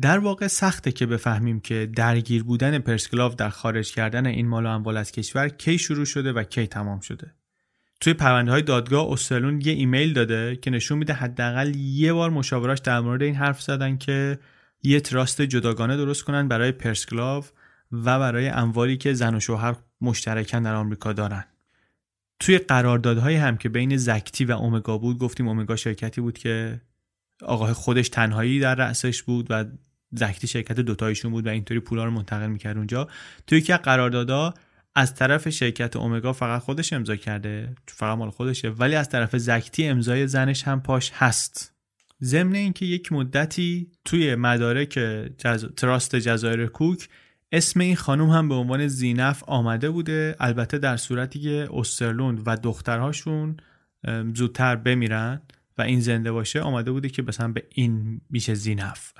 در واقع سخته که بفهمیم که درگیر بودن پرسکلاف در خارج کردن این مال و اموال از کشور کی شروع شده و کی تمام شده. توی پرونده های دادگاه استرلون یه ایمیل داده که نشون میده حداقل یه بار مشاوراش در مورد این حرف زدن که یه تراست جداگانه درست کنن برای پرسکلاف و برای اموالی که زن و شوهر مشترکن در آمریکا دارن. توی قراردادهایی هم که بین زکتی و اومگا بود گفتیم اومگا شرکتی بود که آقای خودش تنهایی در رأسش بود و زکتی شرکت دوتایشون بود و اینطوری پولا رو منتقل می‌کرد اونجا. توی یکی قراردادها از طرف شرکت اومگا فقط خودش امضا کرده فقط مال خودشه ولی از طرف زکتی امضای زنش هم پاش هست. ضمن اینکه یک مدتی توی مدارک جز... تراست جزایر کوک اسم این خانم هم به عنوان زینف آمده بوده. البته در صورتی که استرلوند و دخترهاشون زودتر بمیرن و این زنده باشه آمده بوده که مثلا به این میشه زینف.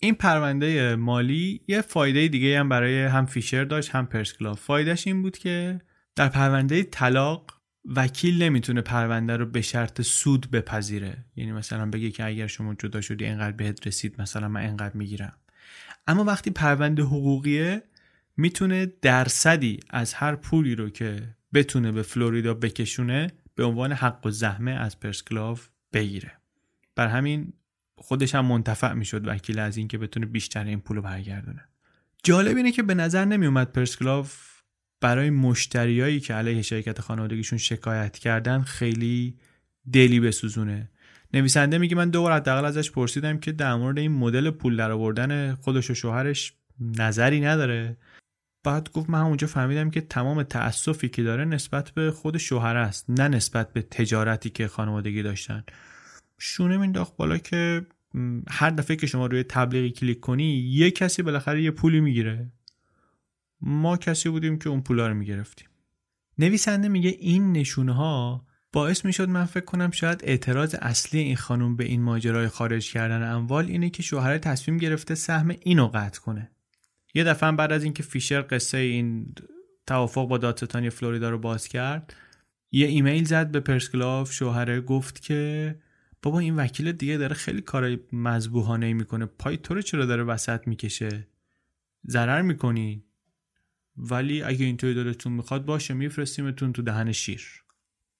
این پرونده مالی یه فایده دیگه هم برای هم فیشر داشت هم پرسکلاف فایدهش این بود که در پرونده طلاق وکیل نمی‌تونه پرونده رو به شرط سود بپذیره. یعنی مثلا بگه که اگر شما جدا شدی اینقدر بهت رسید مثلا من اینقدر می‌گیرم. اما وقتی پرونده حقوقیه می‌تونه درصدی از هر پولی رو که بتونه به فلوریدا بکشونه به عنوان حق و زحمه از پرسکلاف بگیره. بر همین خودش هم منتفع می‌شد وکیل از اینکه بتونه بیشتر این پول رو برگردونه. جالب اینه که به نظر نمیومد پرسکلاف برای مشتریایی که علیه شرکت خانوادگیشون شکایت کردن خیلی دلی بسوزونه. نویسنده میگه من دوبار حداقل ازش پرسیدم که در مورد این مدل پول درآوردن خودش و شوهرش نظری نداره. بعد گفت من اونجا فهمیدم که تمام تأسفی که داره نسبت به خود شوهر است نه نسبت به تجارتی که خانوادگی داشتن. شونه مینداخت بالا که هر دفعه که شما روی تبلیغی کلیک کنی یه کسی بالاخره یه پولی می‌گیره. ما کسی بودیم که اون پولا رو می‌گرفتیم. نویسنده میگه این نشونه ها باعث می‌شد من فکر کنم شاید اعتراض اصلی این خانم به این ماجرای خارج کردن اموال اینه که شوهر تصمیم گرفته سهم اینو قطع کنه. یه دفعه بعد از اینکه فیشر قصه این توافق با دادستانی فلوریدا رو باز کرد یه ایمیل زد به پرسکلاف شوهره گفت که بابا این وکیل دیگه داره خیلی کارای مذبوحانه می‌کنه. پای تو رو چرا داره وسط می‌کشه؟ ضرر می‌کنی؟ ولی اگه اینطوری دلتون می‌خواد باشه میفرستیمتون تو دهن شیر.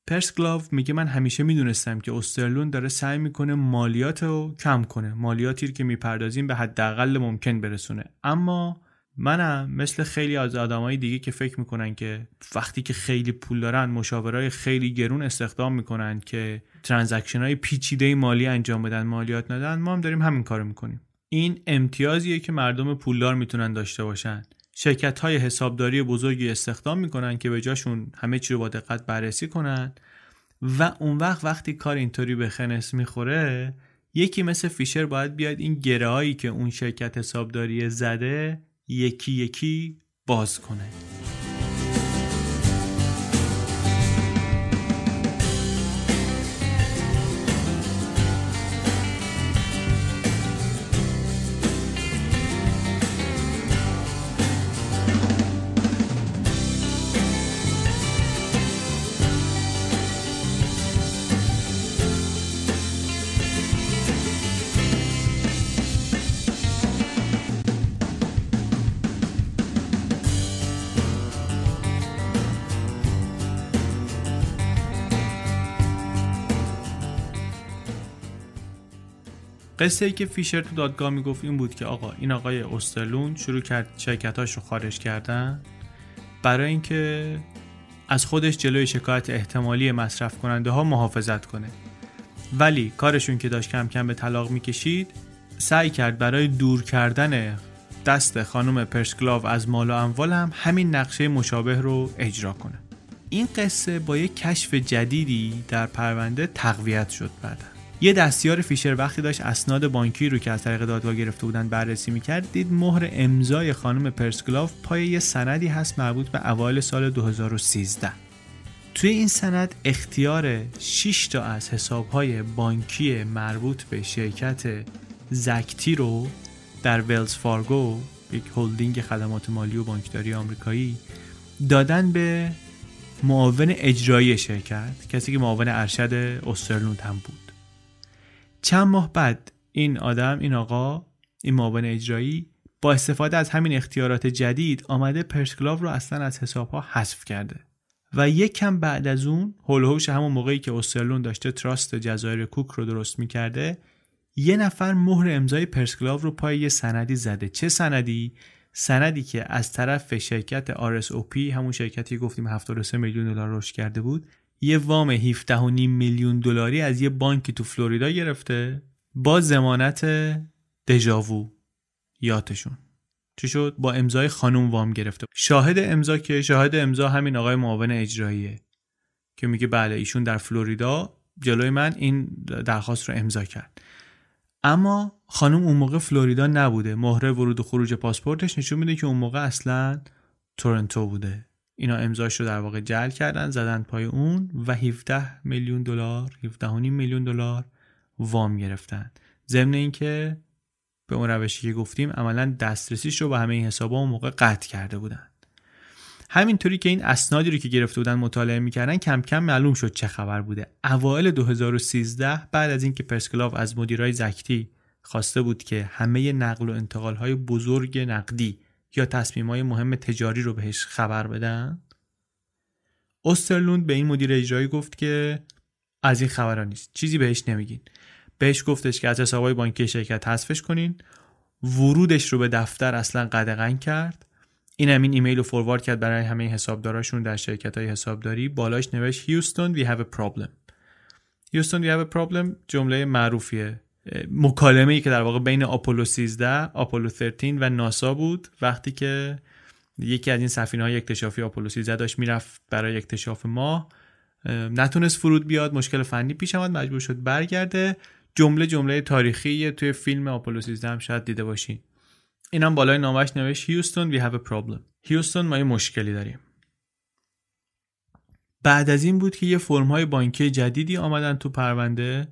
پرسکلاو میگه من همیشه می‌دونستم که استرلون داره سعی می‌کنه مالیات رو کم کنه. مالیاتی که می‌پردازیم به حداقل ممکن برسونه. اما منم مثل خیلی از آدمای دیگه که فکر می‌کنن که وقتی که خیلی پول دارن مشاورای خیلی گرون استخدام می‌کنن که ترانزکشن های پیچیده مالی انجام بدن مالیات ندن ما هم داریم همین کارو می‌کنیم. این امتیازیه که مردم پولدار می‌تونن داشته باشن. شرکت های حسابداری بزرگی استخدام می‌کنن که به جاشون همه چی رو با دقت بررسی کنن و اون وقت وقتی کار اینطوری به خنس می‌خوره یکی مثل فیشر باید بیاد این گره هایی که اون شرکت حسابداری زده یکی یکی باز کنه. قصه ای که فیشر تو دادگاه می‌گفت این بود که آقا این آقای استرلون شروع کرد شرکتاش رو خارج کردن برای اینکه از خودش جلوی شکایت احتمالی مصرف کننده ها محافظت کنه. ولی کارشون که داشت کم کم به طلاق می‌کشید سعی کرد برای دور کردن دست خانم پرسکلاو از مال و اموال هم همین نقشه مشابه رو اجرا کنه. این قصه با یک کشف جدیدی در پرونده تقویت شد بعدا. یه دستیار فیشر وقتی داشت اسناد بانکی رو که از طریق دادگاه گرفته بودن بررسی می‌کرد دید مهر امضای خانم پرسکلاف پای یه سندی هست مربوط به اوایل سال 2013 توی این سند اختیار 6 تا از حسابهای بانکی مربوط به شرکت زکتی رو در ولز فارگو یک هلدینگ خدمات مالی و بانکداری آمریکایی دادن به معاون اجرایی شرکت کسی که معاون ارشد استرلوند هم بود. چند ماه بعد این آدم این آقا این معاون اجرایی با استفاده از همین اختیارات جدید آمده پرسکلاو رو اصلا از حسابها حذف کرده و یک کم بعد از اون هولوش همون موقعی که استرلون داشته تراست جزایر کوک رو درست می‌کرده یه نفر مهر امضای پرسکلاو رو پای یه سندی زده. چه سندی؟ سندی که از طرف شرکت RSOP همون شرکتی گفتیم 73 میلیون دلار رشد کرده بود یه وام 17.5 میلیون دلاری از یه بانکی تو فلوریدا گرفته. با ضمانت دژاوو یاتشون. چی شد؟ با امضای خانم وام گرفته. شاهد امضا که؟ شاهد امضا همین آقای معاون اجراییه که میگه بله ایشون در فلوریدا جلوی من این درخواست رو امضا کرد. اما خانم اون موقع فلوریدا نبوده. مهره ورود و خروج پاسپورتش نشون میده که اون موقع اصلا تورنتو بوده. اینا امضاش رو در واقع جل کردن زدن پای اون و 17 میلیون دلار 17 میلیون دلار وام گرفتن. ضمن اینکه به اون روشی که گفتیم عملا دسترسیش رو به همه این حسابا اون موقع قطع کرده بودن. همینطوری که این اسنادی رو که گرفته بودن مطالعه می‌کردن کم کم معلوم شد چه خبر بوده. اوایل 2013 بعد از اینکه پرسکلاو از مدیرای زکتی خواسته بود که همه نقل و انتقال های بزرگ نقدی یا تصمیم های مهم تجاری رو بهش خبر بدن؟ استرلوند به این مدیر اجرایی گفت که از این خبرها نیست. چیزی بهش نمیگین. بهش گفتش که از حسابهای بانکی شرکت حذفش کنین. ورودش رو به دفتر اصلا قدغن کرد. این همین ایمیل رو فوروارد کرد برای همه حسابداراشون در شرکت های حسابداری. بالاش نوشت هیوستون we have a problem. هیوستون we have a problem جمله معروفیه. مکالمه ای که در واقع بین آپولو 13 آپولو 13 و ناسا بود. وقتی که یکی از این سفینه های اکتشافی آپولو 13 داشت می‌رفت برای اکتشاف ماه نتونست فرود بیاد مشکل فنی پیش آمد مجبور شد برگرده. جمله جمله تاریخی توی فیلم آپولو 13 هم شاید دیده باشین. اینم بالای نامش نوشت هیوستون we have a problem. هیوستون ما یه مشکلی داریم. بعد از این بود که یه فرم های بانکی جدیدی آمدن تو پرونده.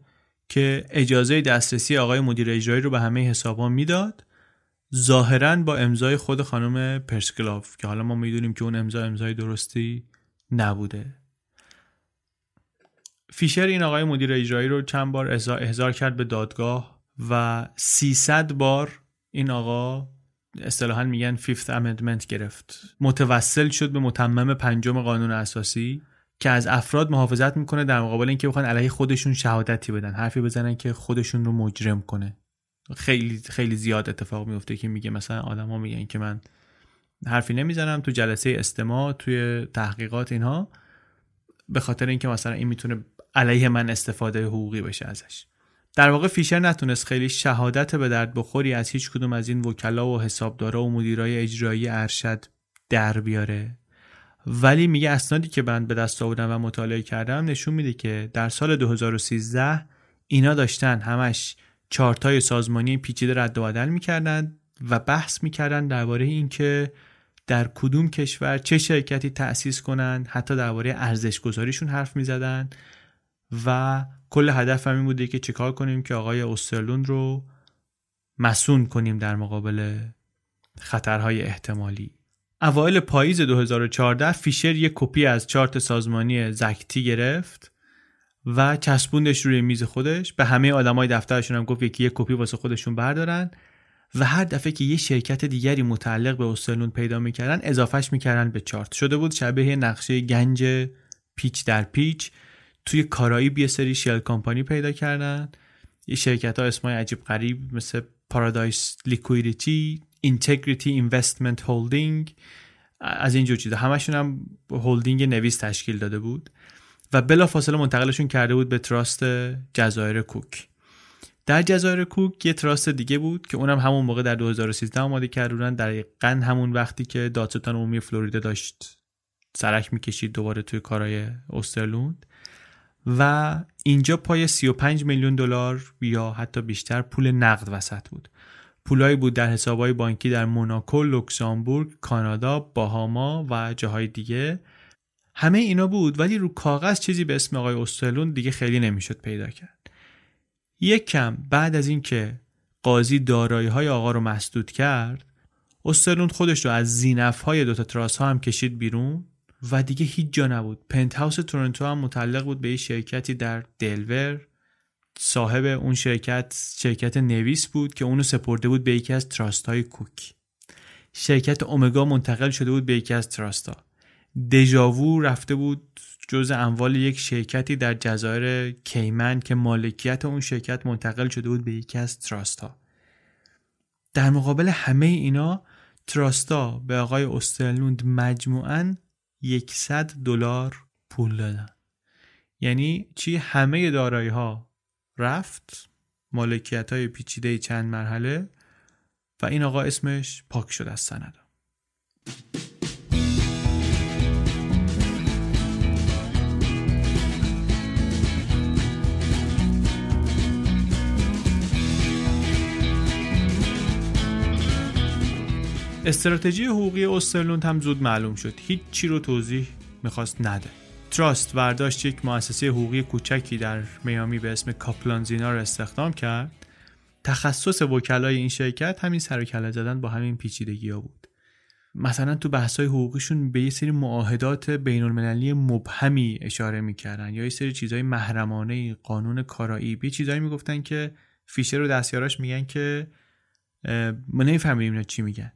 که اجازه دسترسی آقای مدیر اجرایی رو به همه حسابا می‌داد ظاهرا با امضای خود خانم پرسکلاف که حالا ما می‌دونیم که اون امضا امضای درستی نبوده. فیشر این آقای مدیر اجرایی رو چند بار احضار کرد به دادگاه و 300 بار این آقا اصطلاحا میگن فیفت امندمنت گرفت. متوسل شد به متمم پنجم قانون اساسی. که از افراد محافظت می‌کنه در مقابل اینکه بخوان علیه خودشون شهادتی بدن. حرفی بزنن که خودشون رو مجرم کنه. خیلی خیلی زیاد اتفاق میفته که میگه مثلا آدما میگن که من حرفی نمی‌زنم تو جلسه استماع توی تحقیقات اینها به خاطر اینکه مثلا این می‌تونه علیه من استفاده حقوقی بشه ازش. در واقع فیشر نتونست خیلی شهادت به درد بخوری از هیچ کدوم از این وکلا و حسابدارا و مدیرای اجرایی ارشد در بیاره. ولی میگه اسنادی که من به دست آوردم و مطالعه کردم نشون میده که در سال 2013 اینا داشتن همش چارتای سازمانی پیچیده رد و بدل می‌کردن و بحث می‌کردن درباره اینکه در کدوم کشور چه شرکتی تأسیس کنند حتی درباره ارزش گذاریشون حرف می‌زدن و کل هدف این بوده که چیکار کنیم که آقای استرلون رو مسون کنیم در مقابل خطرهای احتمالی. اوایل پاییز 2014 فیشر یک کپی از چارت سازمانی زکتی گرفت و چسبوندش روی میز خودش. به همه آدمای دفترشون هم گفت که یک کپی واسه خودشون بردارن و هر دفعه که یه شرکت دیگری متعلق به استرلون پیدا می‌کردن اضافهش می‌کردن به چارت. شده بود شبیه نقشه گنج پیچ در پیچ توی کارایی یه سری شل کامپانی پیدا کردن. یه شرکت ها اسمای عجیب غریب مثل Paradise Liquidity Integrity Investment Holding از اینجور چیزا. همشون هم هولدینگ نویس تشکیل داده بود و بلا فاصله منتقلشون کرده بود به تراست جزایر کوک. در جزایر کوک یه تراست دیگه بود که اونم همون موقع در 2013 آماده کردن دقیقا همون وقتی که دادستان عمومی فلوریدا داشت سرک می‌کشید دوباره توی کارهای استرلوند و اینجا پای 35 میلیون دلار یا حتی بیشتر پول نقد وسط بود. پولایی بود در حسابهای بانکی در موناکو، لوکسامبورگ، کانادا، باهاما و جاهای دیگه. همه اینا بود ولی رو کاغذ چیزی به اسم آقای استرلوند دیگه خیلی نمی‌شد پیدا کرد. یک کم بعد از اینکه قاضی دارایی های آقا رو مسدود کرد استرلوند خودش رو از زینف های دوتا تراس ها هم کشید بیرون و دیگه هیچ جا نبود. پنت هاوس تورنتو هم متعلق بود به یه شرکتی در دلور. صاحب اون شرکت شرکت نویس بود که اونو سپرده بود به یکی از تراست های کوک. شرکت اومگا منتقل شده بود به یکی از تراست ها دژاوو رفته بود جز اموال یک شرکتی در جزایر کیمن که مالکیت اون شرکت منتقل شده بود به یکی از تراست ها در مقابل همه اینا تراستا به آقای استرلوند مجموعاً 100 دلار پول دادن. یعنی چی؟ همه دارایی ها رفت مالکیت های پیچیده چند مرحله و این آقا اسمش پاک شد از سند. استراتژی حقوقی استرلوند هم زود معلوم شد. هیچ چی رو توضیح می‌خواست نده. تراست برداشت یک مؤسسه حقوقی کوچکی در میامی به اسم کاپلانزینا رو استخدام کرد. تخصص وکلای این شرکت همین سر زدن با همین پیچیدگی ها بود. مثلا تو بحث های حقوقیشون به یه سری معاهدات بین المللی مبهمی اشاره می‌کردن یا یه سری چیزهای محرمانه قانون کارایی. به چیزهایی می‌گفتن که فیشر و دستیاراش میگن که ما نمی‌فهمیم چی میگن.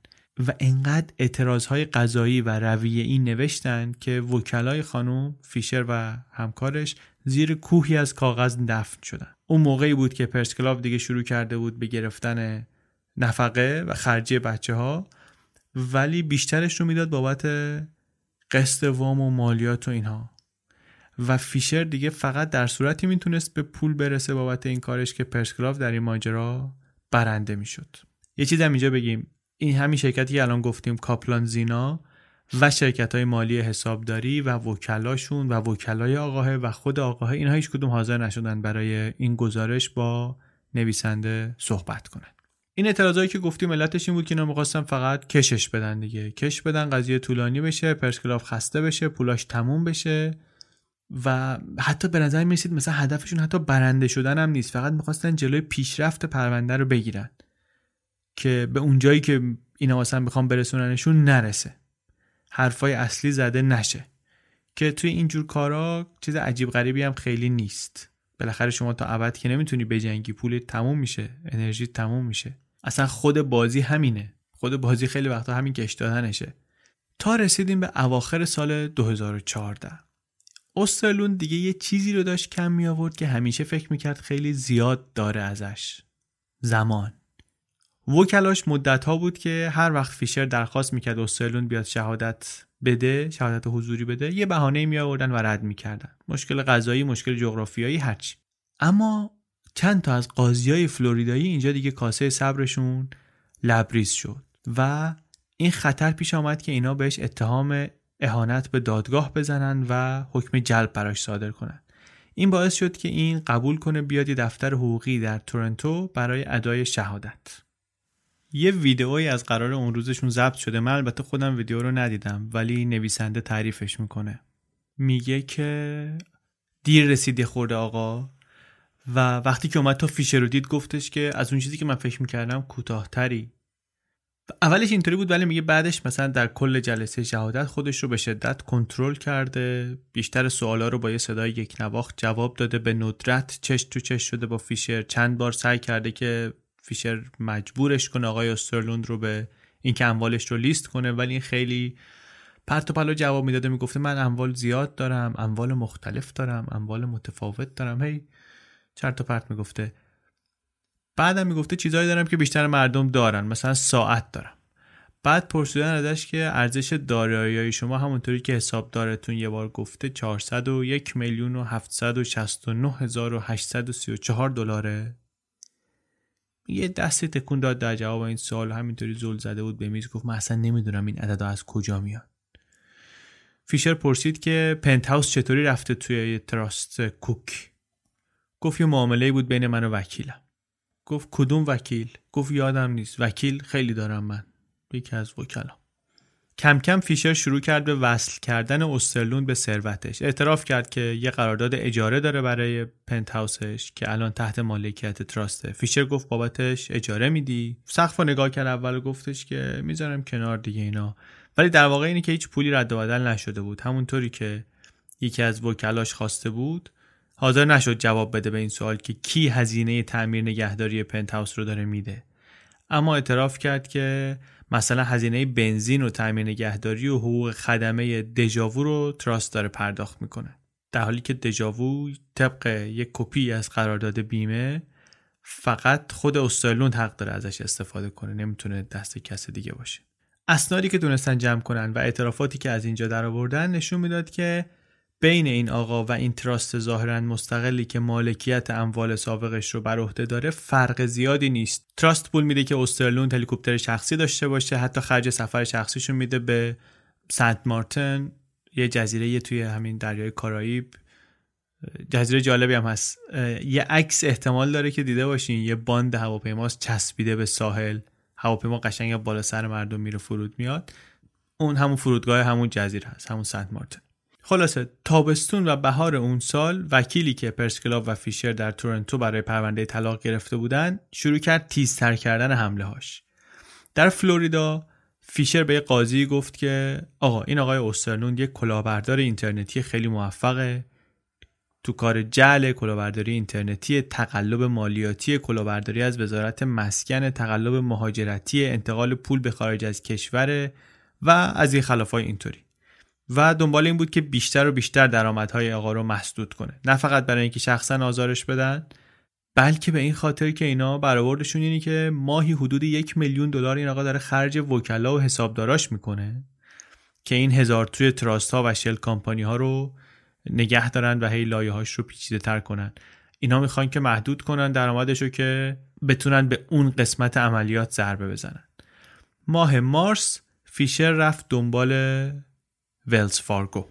و انقدر اعتراض های قضایی و رویه این نوشتن که وکلای خانم فیشر و همکارش زیر کوهی از کاغذ دفن شدن. اون موقعی بود که پرسکلاو دیگه شروع کرده بود به گرفتن نفقه و خرجی بچه ها ولی بیشترش رو می‌داد بابت قسط وام و مالیات و اینها. و فیشر دیگه فقط در صورتی می‌تونست به پول برسه بابت این کارش که پرسکلاو در این ماجرا برنده می‌شد. یه چیز هم اینجا بگیم. این همین شرکتی که الان گفتیم کاپلان زینا و شرکت های مالی حسابداری و وکلاشون و وکلای آقاه و خود آقاه اینها هیچ کدوم حاضر نشدن برای این گزارش با نویسنده صحبت کنن. این اعتراضایی که گفتیم علتش این بود که اینا فقط کشش بدن دیگه. کش بدن قضیه طولانی بشه پرسکلاف خسته بشه پولاش تموم بشه و حتی به نظر می‌رسید مثلا هدفشون حتی برنده شدن هم نیست. فقط می‌خواستن جلوی پیشرفت پرونده رو بگیرن. که به اونجایی که اینا مثلا می‌خوام برسوننشون نرسه. حرفای اصلی زده نشه. که توی اینجور کارا چیز عجیب غریبی هم خیلی نیست. بالاخره شما تا ابد که نمی‌تونی بجنگی پول تموم میشه انرژی تموم میشه. اصلا خود بازی همینه. خود بازی خیلی وقتا همین کش دادنشه. تا رسیدیم به اواخر سال 2014 استرلون دیگه یه چیزی رو داشت کم می آورد که همیشه فکر می‌کرد خیلی زیاد داره ازش. زمان. وکلاش مدت ها بود که هر وقت فیشر درخواست می‌کرد استرلون بیاد شهادت بده شهادت حضوری بده یه بهانه می آوردن و رد می‌کردن. مشکل غذایی مشکل جغرافیایی هرچی اما چند تا از قاضی های فلوریدایی اینجا دیگه کاسه صبرشون لبریز شد و این خطر پیش آمد که اینا بهش اتهام اهانت به دادگاه بزنن و حکم جلب براش صادر کنن. این باعث شد که این قبول کنه بیاد یه دفتر حقوقی در تورنتو برای ادای شهادت. یه ویدئویی از قرار اون روزشون ضبط شده. من البته خودم ویدیو رو ندیدم ولی نویسنده تعریفش می‌کنه. میگه که دیر رسیده خورده آقا. و وقتی که اومد تا فیشر رو دید گفتش که از اون چیزی که من فکر می‌کردم کوتاهتری. اولش اینطوری بود ولی میگه بعدش مثلا در کل جلسه شهادت خودش رو به شدت کنترل کرده. بیشتر سوالا رو با یه صدای یک نواخت جواب داده. به ندرت چش تو چش شده با فیشر. چند بار سعی کرده که فیشر مجبورش کنه آقای استرلوند رو به اینکه اموالش رو لیست کنه ولی این خیلی پرت و پلا جواب می‌داده می‌گفته من اموال زیاد دارم اموال مختلف دارم اموال متفاوت دارم. هی چرت و پرت می‌گفته. بعدم می‌گفته چیزایی دارم که بیشتر مردم دارن مثلا ساعت دارم. بعد پرسیدن ازش که ارزش دارایی شما همونطوری که حسابدارتون یه بار گفته 401 میلیون و 769 هزار و 834 دلاره. یه دستی تکون داد در جواب این سوال. همینطوری زل زده بود به میز. گفت من اصلا نمی‌دونم این عددا از کجا میاد فیشر پرسید که پنت هاوس چطوری رفته توی تراست کوک؟ گفت یه معامله بود بین من و وکیلم. گفت کدوم وکیل؟ گفت یادم نیست. وکیل خیلی دارم من. یکی از وکلا. کم کم فیشر شروع کرد به وصل کردن استرلون به ثروتش. اعتراف کرد که یه قرارداد اجاره داره برای پنت هاوسش که الان تحت مالکیت تراسته فیشر گفت بابتش اجاره میدی. سقف نگاه کرد اول گفتش که می‌ذارم کنار دیگه اینا. ولی در واقع اینه که هیچ پولی رد و بدل نشده بود. همونطوری که یکی از وکلاش خواسته بود حاضر نشد جواب بده به این سوال که کی هزینه تعمیر نگهداری پنت هاوس رو داره میده. اما اعتراف کرد که مثلا هزینه بنزین و تعمیر نگهداری و حقوق خدمه دژاوو رو تراست داره پرداخت می‌کنه. در حالی که دژاوو طبق یک کپی از قرارداد بیمه فقط خود استرلوند حق داره ازش استفاده کنه نمی‌تونه دست کس دیگه باشه. اسنادی که تونستن جمع کنن و اعترافاتی که از اینجا در آوردن نشون می‌داد که بین این آقا و این تراست ظاهرا مستقلی که مالکیت اموال سابقش رو بر عهده داره فرق زیادی نیست. تراست پول میده که استرلوند هلیکوپتر شخصی داشته باشه حتی خرج سفر شخصیشون میده به سنت مارتن. یه جزیره توی همین دریای کارائیب. جزیره جالبی هم هست. یه عکس احتمال داره که دیده باشین. یه باند هواپیماست چسبیده به ساحل. هواپیما قشنگ بالا سر مردم میره فرود میاد. اون همون فرودگاه همون جزیره هست همون سنت مارتن. خلاصه تابستون و بهار اون سال وکیلی که پرسکلاو و فیشر در تورنتو برای پرونده طلاق گرفته بودن شروع کرد تیزتر کردن حمله هاش در فلوریدا فیشر به قاضی گفت که آقا این آقای اوسترلوند یک کلاهبردار اینترنتی خیلی موفقه. تو کار جعل کلاهبرداری اینترنتی تقلب مالیاتی کلاهبرداری از وزارت مسکن تقلب مهاجرتی انتقال پول به خارج از کشور و از این خلافای اینطوری. و دنبال این بود که بیشتر و بیشتر درآمدهای آقا رو مسدود کنه. نه فقط برای اینکه شخصا آزارش بدن بلکه به این خاطر که اینا برآوردشون اینی که ماهی حدود یک میلیون دلار این آقا داره خرج وکلا و حسابداراش می‌کنه که این هزار توی تراست ها و شل کامپانی ها رو نگه دارن و هی لایه هاش رو پیچیده تر کنن. اینا می‌خوان که محدود کنن درآمدش رو که بتونن به اون قسمت عملیات ضربه بزنن. ماه مارس فیشر رفت دنبال ولز فارگو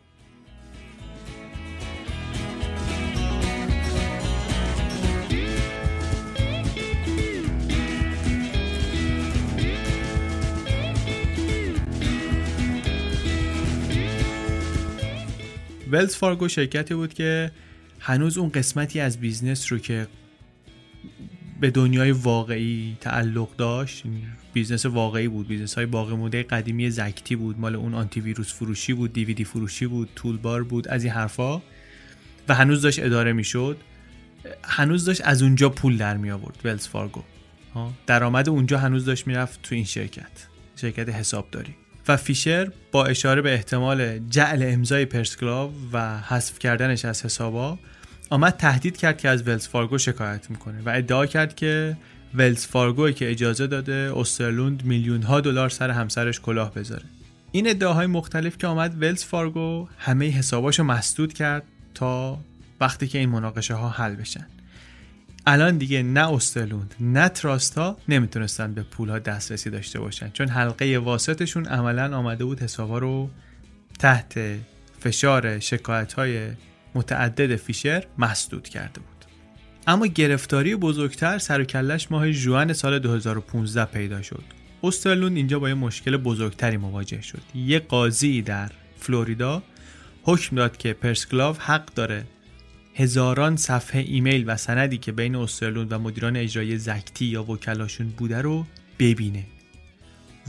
ولز فارگو شرکتی بود که هنوز اون قسمتی از business رو که به دنیای واقعی تعلق داشت. business واقعی بود. business های باقی مونده قدیمی زکتی بود. مال اون آنتی ویروس فروشی بود دیویدی فروشی بود toolbar بود از این حرفا. و هنوز داشت اداره می‌شد. هنوز داشت از اونجا پول در می آورد ولز فارگو درآمد اونجا هنوز داشت می‌رفت تو این شرکت شرکت حسابداری. و فیشر با اشاره به احتمال جعل امضای پرسکلاو و حذف کردنش از حسابا آمد تهدید کرد که از ولز فارگو شکایت می‌کنه و ادعا کرد که ولز فارگوی که اجازه داده استرلوند میلیون ها دلار سر همسرش کلاه بذاره. این ادعاهای مختلف که آمد ولز فارگو همه حساباشو مسدود کرد تا وقتی که این مناقشه ها حل بشن. الان دیگه نه استرلوند نه تراستا نمی‌تونستن به پول ها دسترسی داشته باشن. چون حلقه واسطشون عملا آمده بود حسابا رو تحت فشار شکایت های متعدد فیشر مسدود کرده بود. اما گرفتاری بزرگتر سر کلش ماه جوان سال 2015 پیدا شد. استرلوند اینجا با یه مشکل بزرگتری مواجه شد. یه قاضی در فلوریدا حکم داد که پرسکلاو حق داره هزاران صفحه ایمیل و سندی که بین استرلوند و مدیران اجرایی زکتی یا وکلاشون بوده رو ببینه.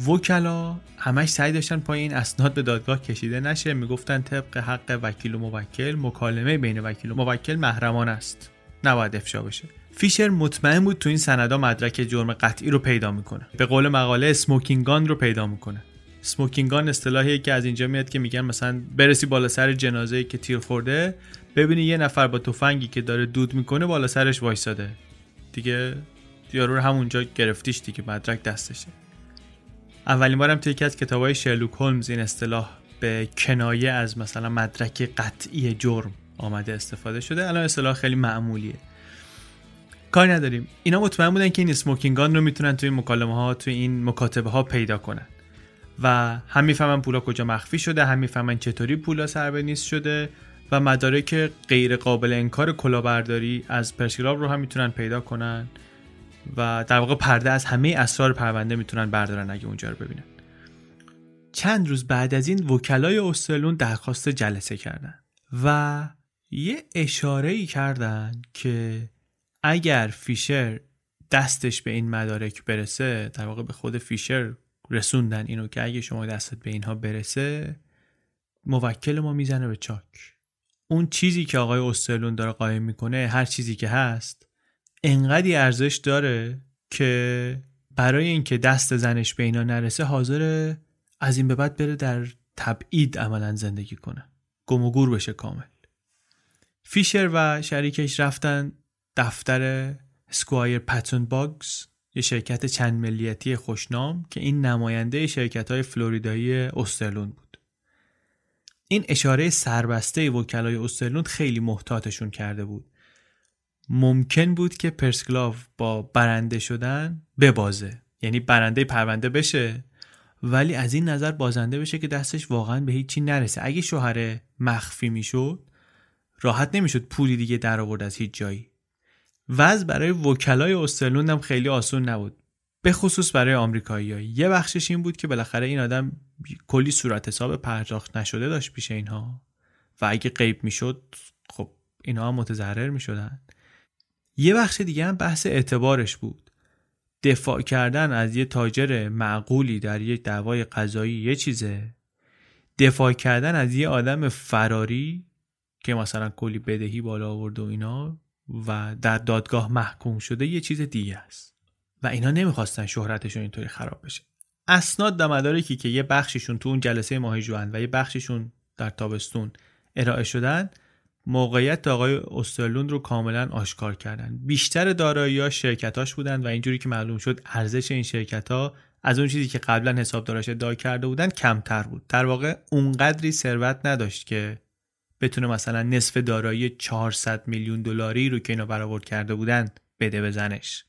وکلا همش سعی داشتن پای این اسناد به دادگاه کشیده نشه. می‌گفتن طبق حق وکیل و موکل مکالمه بین وکیل و موکل محرمان است. نباید افشا بشه. فیشر مطمئن بود تو این سندا مدرک جرم قطعی رو پیدا می‌کنه. به قول مقاله اسموکینگان رو پیدا می‌کنه. سموکینگان اصطلاحیه که از اینجا میاد که میگن مثلا برسی بالا سر جنازه که تیر خورده ببینی یه نفر با تفنگی که داره دود می‌کنه بالا سرش وایساده. دیگه یارو رو همونجا گرفتیش دیگه مدرک دستشه. اولین بارم توی یکی از کتابای شرلوک هولمز این اصطلاح به کنایه از مثلا مدرک قطعی جرم آمده استفاده شده. الان اصطلاح خیلی معمولیه. کاری نداریم. اینا مطمئن بودن که این اسموکینگان رو می‌تونن توی مکالمه ها توی این مکاتبه ها پیدا کنن. و هم می‌فهمن پولا کجا مخفی شده هم می‌فهمن چطوری پولا سر به نیست شده و مدارک غیر قابل انکار کلاهبرداری از پرسیلاب رو هم می‌تونن پیدا کنن. و در واقع پرده از همه اسرار پرونده می‌تونن بردارن اگه اونجا رو ببینن. چند روز بعد از این وکلای استرلون درخواست جلسه کردن و یه اشاره ای کردن که اگر فیشر دستش به این مدارک برسه در واقع به خود فیشر رسوندن اینو که اگه شما دستت به اینها برسه موکل ما می‌زنه به چاک. اون چیزی که آقای استرلون داره قایم می‌کنه هر چیزی که هست انقدی ارزش داره که برای اینکه دست زنش به اینا نرسه حاضر از این به بعد بره در تبعید عملا زندگی کنه. گم و گور بشه کامل. فیشر و شریکش رفتن دفتر سکوایر پتون باگز یه شرکت چند ملیتی خوشنام که این نماینده شرکت های فلوریدایی استرلون بود. این اشاره سربسته وکلای استرلون خیلی محتاطشون کرده بود. ممکن بود که پرسکلاو با برنده شدن ببازه. یعنی برنده پرونده بشه ولی از این نظر بازنده بشه که دستش واقعا به هیچی نرسه. اگه شوهر مخفی می‌شد راحت نمی‌شد پولی دیگه در آورد از هیچ جایی. وضع برای وکلای استرلوند هم خیلی آسون نبود. به خصوص برای آمریکایی‌ها یه بخشش این بود که بالاخره این آدم کلی صورت حساب پرداخت نشده داشت پیش اینها. و اگه غیب می‌شد خب اینها هم متضرر می‌شدن. یه بخش دیگه هم بحث اعتبارش بود. دفاع کردن از یه تاجر معقولی در یک دعوای قضایی یه چیزه. دفاع کردن از یه آدم فراری که مثلا کلی بدهی بالا آورد و اینا و در دادگاه محکوم شده یه چیز دیگه است. و اینا نمی‌خواستن شهرتشون اینطوری خراب بشه. اسناد و مدارکی که یه بخششون تو اون جلسه ماه جوان و یه بخششون در تابستون ارائه شدن موقعیت آقای استرلوند رو کاملا آشکار کردن. بیشتر دارایی شرکتاش بودن و اینجوری که معلوم شد ارزش این شرکت ها از اون چیزی که قبلا حسابداراش ادعا کرده بودن کمتر بود. در واقع اونقدری ثروت نداشت که بتونه مثلا نصف دارایی 400 میلیون دلاری رو که اینا برآورد کرده بودن بده به زنش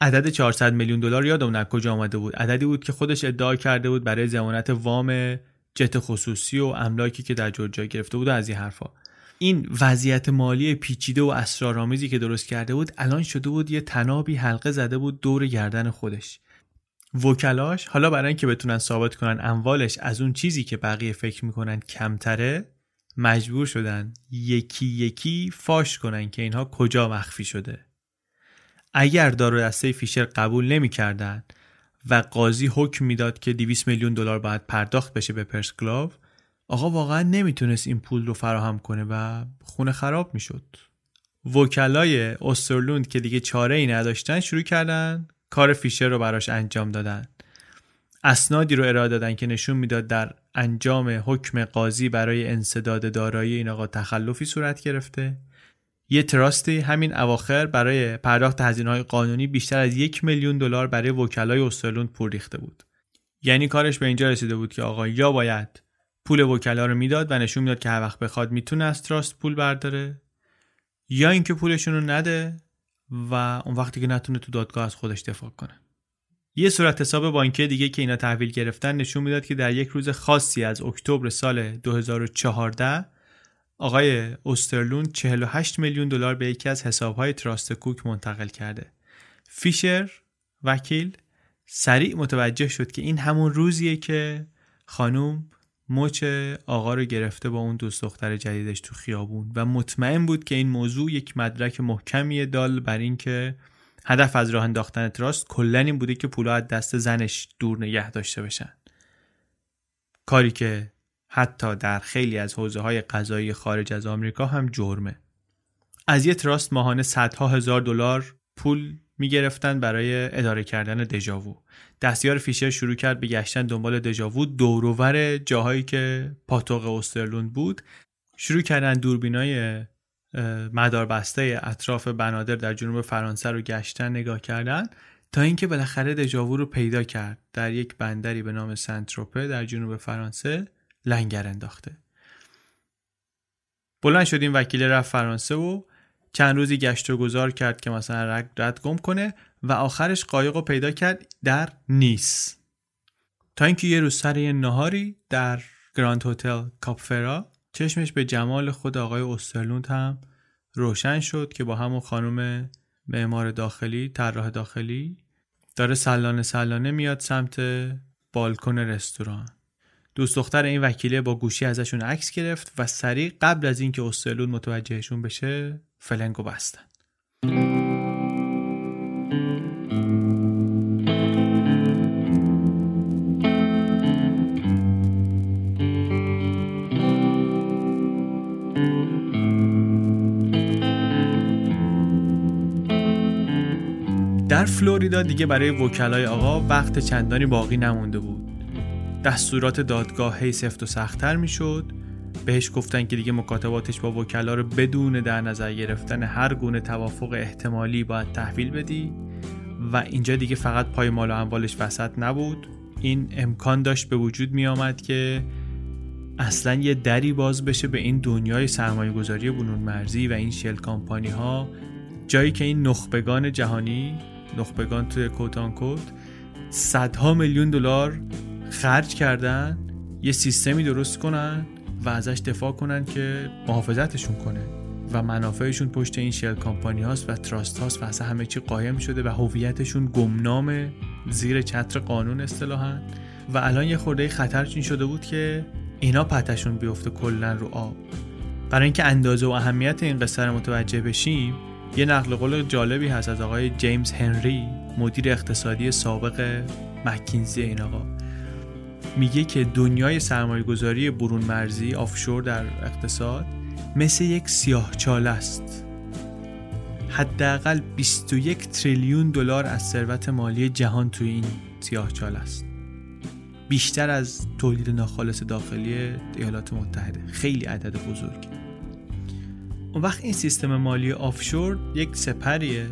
عدد 400 میلیون دلار یادم نه کجا آمده بود؟ عددی بود که خودش ادعا کرده بود برای ضمانت وام جت خصوصی و املاکی که در جورجیا گرفته بود از این حرفا. این وضعیت مالی پیچیده و اسرارآمیزی که درست کرده بود الان شده بود یه تنابی حلقه زده بود دور گردن خودش. وکلاش حالا برای اینکه بتونن ثابت کنن اموالش از اون چیزی که بقیه فکر می‌کنن کمتره مجبور شدن یکی یکی فاش کنن که اینها کجا مخفی شده. اگر دارو دسته فیشر قبول نمی‌کردن و قاضی حکم می‌داد که 200 میلیون دلار باید پرداخت بشه به پرسکلاو آقا واقعا نمی‌تونست این پول رو فراهم کنه و خونه خراب می‌شد. وکلای استرلوند که دیگه چاره ای نداشتن شروع کردن کار فیشر رو براش انجام دادن. اسنادی رو ارائه دادن که نشون می‌داد در انجام حکم قاضی برای انصداد دارایی این آقا تخلفی صورت گرفته. یه تراستی همین اواخر برای پرداخت هزینه های قانونی بیشتر از یک میلیون دلار برای وکلای استرلوند پول ریخته بود. یعنی کارش به اینجا رسیده بود که آقا یا باید پول وکلا رو می‌داد و نشون می‌داد که هر وقت بخواد می‌تونه از تراست پول برداره یا اینکه پولشون رو نده و اون وقتی که نتونه تو دادگاه از خودش دفاع کنه یه صورت حساب بانکی دیگه که اینا تحویل گرفتن نشون می‌داد که در یک روز خاصی از اکتبر سال 2014 آقای اوسترلون 48 میلیون دلار به یکی از حسابهای تراست کوک منتقل کرده. فیشر وکیل سریع متوجه شد که این همون روزیه که خانوم مچ آقا رو گرفته با اون دوست دختر جدیدش تو خیابون و مطمئن بود که این موضوع یک مدرک محکمیه دال بر اینکه هدف از راه انداختن تراست کلا این بوده که پولا از دست زنش دور نگه داشته بشن. کاری که حتی در خیلی از حوزه های قضایی خارج از آمریکا هم جرمه. از یه تراست ماهانه صدها هزار دلار پول می‌گرفتن برای اداره کردن دژاوو. دستیار فیشر شروع کرد به گشتن دنبال دژاوو دوروور جاهایی که پاتوق استرلوند بود. شروع کردن دوربینای مدار بسته اطراف بنادر در جنوب فرانسه رو گشتن نگاه کردن. تا اینکه بالاخره دژاوو رو پیدا کرد. در یک بندری به نام سنتروپه در جنوب فرانسه لنگر انداخته. بلند شد وکیل رفت فرانسه و چند روزی گشت و گذار کرد که مثلا رد گم کنه. و آخرش قایق رو پیدا کرد در نیس. تا اینکه یه روز سر یه نهاری در گراند هتل کاپفرا چشمش به جمال خود آقای اوسترلوند هم روشن شد که با همون خانم معمار داخلی طراح داخلی داره سلانه سلانه میاد سمت بالکن رستوران. دوست دختر این وکیله با گوشی ازشون عکس گرفت و سریع قبل از اینکه اوسترلوند متوجهشون بشه فلنگو بستن. در فلوریدا دیگه برای وکلای آقا وقت چندانی باقی نمونده بود. دستورات دادگاه هی سفت و سختتر می‌شد. بهش گفتن که دیگه مکاتباتش با وکلا رو بدون در نظر گرفتن هر گونه توافق احتمالی باید تحویل بدی و اینجا دیگه فقط پای مال و اموالش وسط نبود. این امکان داشت به وجود می آمد که اصلا یه دری باز بشه به این دنیای سرمایه گذاری بنون مرزی و این شل کامپانی ها جایی که این نخبگان جهانی نخبگان توی کوتان کوت صدها میلیون دلار خرج کردن یه سیستمی درست کنن و ازش دفاع کنن که محافظتشون کنه و منافعشون پشت این شل کامپانی هاست و تراست هاست و اصلا همه چی قایم شده و هویتشون گمنام زیر چتر قانون اصطلاحا. و الان یه خورده خطر چین شده بود که اینا پتشون بیفته کلا رو آب. برای اینکه اندازه و اهمیت این قصه رو متوجه بشیم یه نقل قول جالبی هست از آقای جیمز هنری مدیر اقتصادی سابق مکینزی این آقا. میگه که دنیای سرمایه گذاری برون مرزی آفشور در اقتصاد مثل یک سیاه چال است. حداقل 21 تریلیون دلار از ثروت مالی جهان توی این سیاه چال است. بیشتر از تولید ناخالص داخلی ایالات متحده. خیلی عدد بزرگی اون وقت این سیستم مالی آفشور یک سپریه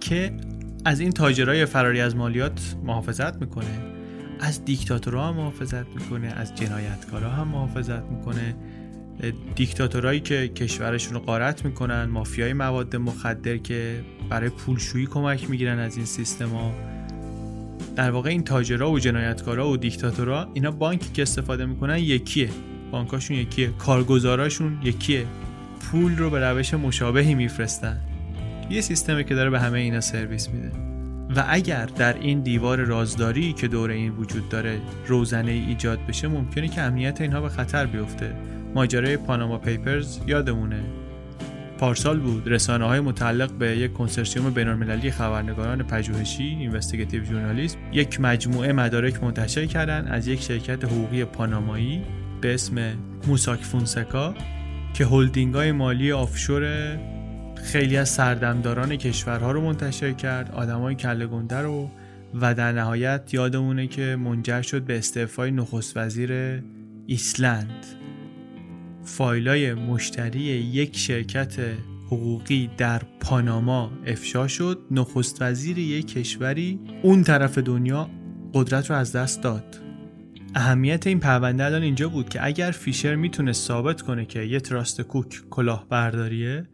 که از این تاجرای فراری از مالیات محافظت می‌کنه از دیکتاتورها هم محافظت می‌کنه از جنایتکارا هم محافظت می‌کنه. دیکتاتورایی که کشورشون رو قارت می‌کنن مافیای مواد مخدر که برای پولشویی کمک می‌گیرن از این سیستما در واقع این تاجرها و جنایتکارا و دیکتاتورها اینا بانکی که استفاده می‌کنن یکیه. بانکاشون یکیه. کارگزاراشون یکیه. پول رو به روش مشابهی میفرستن. یه سیستمی که داره به همه اینا سرویس میده. و اگر در این دیوار رازداری که دور این وجود داره روزنه ایجاد بشه ممکنه که امنیت اینها به خطر بیفته. ماجرای Panama Papers یادمونه. پارسال بود. رسانه های متعلق به یک کنسرسیوم بینالمللی خبرنگاران پژوهشی investigative journalism یک مجموعه مدارک منتشر کردن از یک شرکت حقوقی پانامایی به اسم موساک فونسکا که هلدینگ های مالی offshore خیلی از سردمداران کشورها رو منتشر کرد آدمای کله گنده رو و در نهایت یادمونه که منجر شد به استعفای نخست وزیر ایسلند. فایلای مشتری یک شرکت حقوقی در پاناما افشا شد. نخست وزیر یک کشوری اون طرف دنیا قدرت رو از دست داد. اهمیت این پرونده الان اینجا بود که اگر فیشر می‌تونه ثابت کنه که یه تراست کوک کلاهبرداریه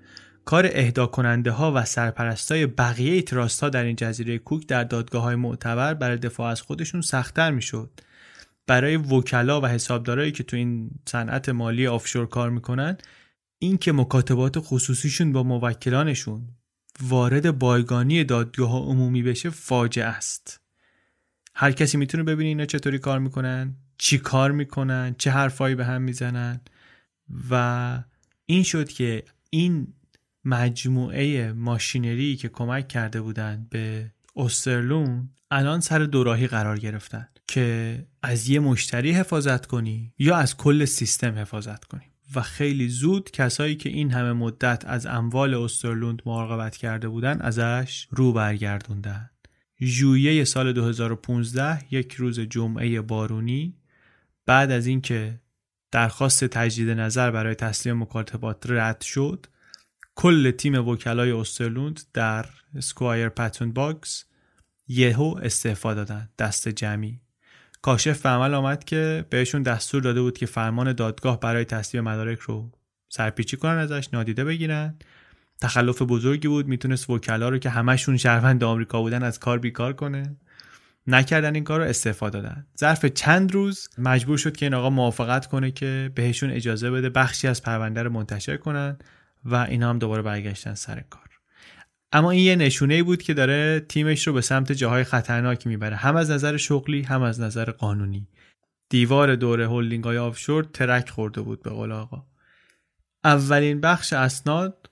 کار اهدا کننده ها و سرپرستای بقیه تراست ها در این جزیره کوک در دادگاه های معتبر برای دفاع از خودشون سختتر می‌شد. برای وکلا و حسابدارایی که تو این صنعت مالی آفشور کار می‌کنن این که مکاتبات خصوصیشون با موکلانشون وارد بایگانی دادگاه عمومی بشه فاجعه است. هر کسی می‌تونه ببینه اینا چطوری کار می‌کنن چی کار می‌کنن چه حرفایی به هم می‌زنن. و این شد که این مجموعه ماشینری که کمک کرده بودند به اوسترلون الان سر دوراهی قرار گرفتن که از یه مشتری حفاظت کنی یا از کل سیستم حفاظت کنی. و خیلی زود کسایی که این همه مدت از اموال اوسترلوند مراقبت کرده بودن ازش رو برگردوندن. ژوئیه سال 2015 یک روز جمعه بارونی. بعد از اینکه درخواست تجدید نظر برای تسلیم مکاتبات رد شد کل تیم وکلای اوسترلوند در اسکوایر پتون باگز یهو استعفا دادن دست جمعی. کاشف به عمل آمد که بهشون دستور داده بود که فرمان دادگاه برای تصویب مدارک رو سرپیچی کنن ازش نادیده بگیرن. تخلف بزرگی بود می‌تونست وکلا رو که همشون شهروند آمریکا بودن از کار بیکار کنه. نکردن این کار رو استفاده دادن. ظرف چند روز مجبور شد که این آقا موافقت کنه که بهشون اجازه بده بخشی از پرونده رو منتشر کنن و اینا هم دوباره برگشتن سر کار. اما این یه نشونه بود که داره تیمش رو به سمت جاهای خطرناک می‌بره. هم از نظر شغلی هم از نظر قانونی. دیوار دور هولدینگ های آفشور ترک خورده بود به قول آقا. اولین بخش اسناد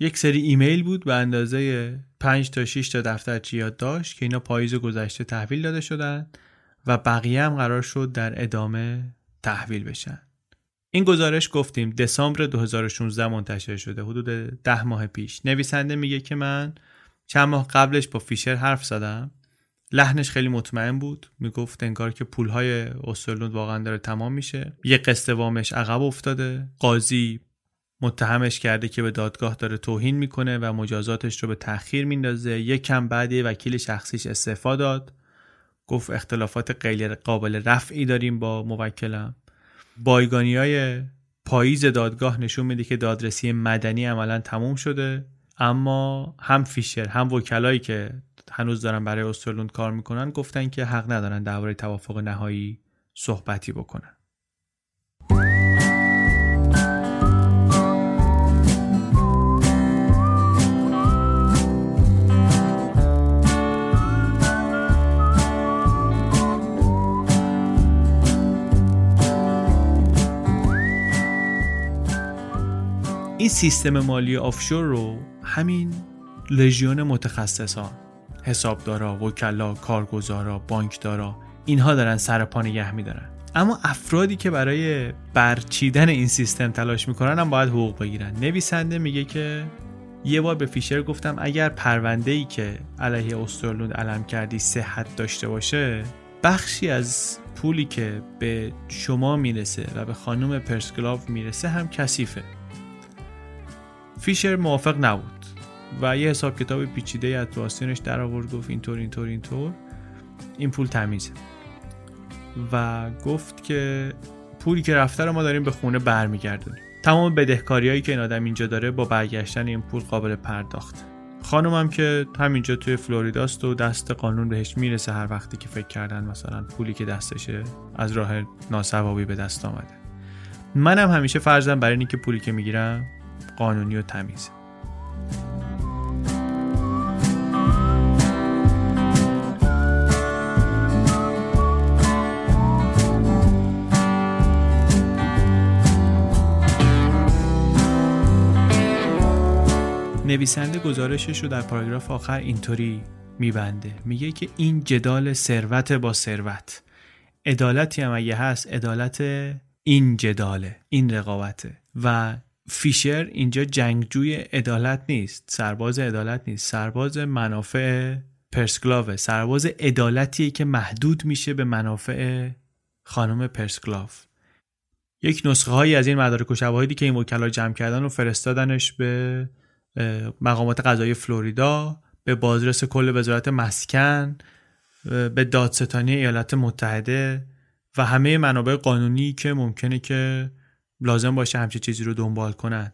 یک سری ایمیل بود به اندازه 5 تا 6 تا دفترچه یادداشت که اینا پاییز گذشته تحویل داده شدن و بقیه هم قرار شد در ادامه تحویل بشن. این گزارش گفتیم دسامبر 2016 منتشر شده حدود ده ماه پیش. نویسنده میگه که من چند ماه قبلش با فیشر حرف زدم. لحنش خیلی مطمئن بود. می‌گفت انگار که پولهای استرلوند واقعا داره تمام میشه. یه قسط وامش عقب افتاده. قاضی متهمش کرده که به دادگاه داره توهین می‌کنه و مجازاتش رو به تأخیر میندازه. یک کم بعد وکیل شخصیش استعفا داد. گفت اختلافات غیر قابل رفعی داریم با موکلم. بایگانی های پاییز دادگاه نشون میده که دادرسی مدنی عملا تموم شده. اما هم فیشر هم وکلایی که هنوز دارن برای استرلوند کار می‌کنن گفتن که حق ندارن درباره توافق نهایی صحبتی بکنن. این سیستم مالی آفشور رو همین لژیون متخصصان حسابدارا، وکلا، کارگزارا، بانکدارا اینها دارن سر پا نگه میدارن. اما افرادی که برای برچیدن این سیستم تلاش می‌کنن هم باید حقوق بگیرن. نویسنده میگه که یه بار به فیشر گفتم اگر پرونده ای که علیه استرلوند علم کردی صحت داشته باشه بخشی از پولی که به شما می‌رسه و به خانم پرسکلاو می‌رسه هم کثیفه. فیشر موافق نبود و یه حساب کتاب پیچیده از تو در آورد گفت اینطور اینطور اینطور. این پول تمیزه. و گفت که پولی که رفته رو ما داریم به خونه برمیگردونیم. تمام بدهکاریهایی که این آدم اینجا داره با برگشتن این پول قابل پرداخت. خانمم که همینجا توی فلوریداست و دست قانون بهش می‌رسه هر وقتی که فکر کردن مثلا پولی که دستشه از راه ناسوابی به دست آمده. منم همیشه فرضم برای اینکه پولی که می‌گیرم قانونی و تمیز. نویسنده گزارشش رو در پاراگراف آخر اینطوری میبنده. میگه که این جدال ثروت با ثروت. عدالتی هم اگه هست عدالت این جداله این رقابته. و فیشر اینجا جنگجوی عدالت نیست سرباز عدالت نیست. سرباز منافع پرسکلاوه سرباز عدالتیه که محدود میشه به منافع خانم پرسکلاف یک نسخه هایی از این مدارک شواهدی که این وکلا جمع کردن و فرستادنش به مقامات قضایی فلوریدا به بازرس کل وزارت مسکن به دادستانی ایالات متحده و همه منابع قانونی که ممکنه که لازم باشه همچه چیزی رو دنبال کنن.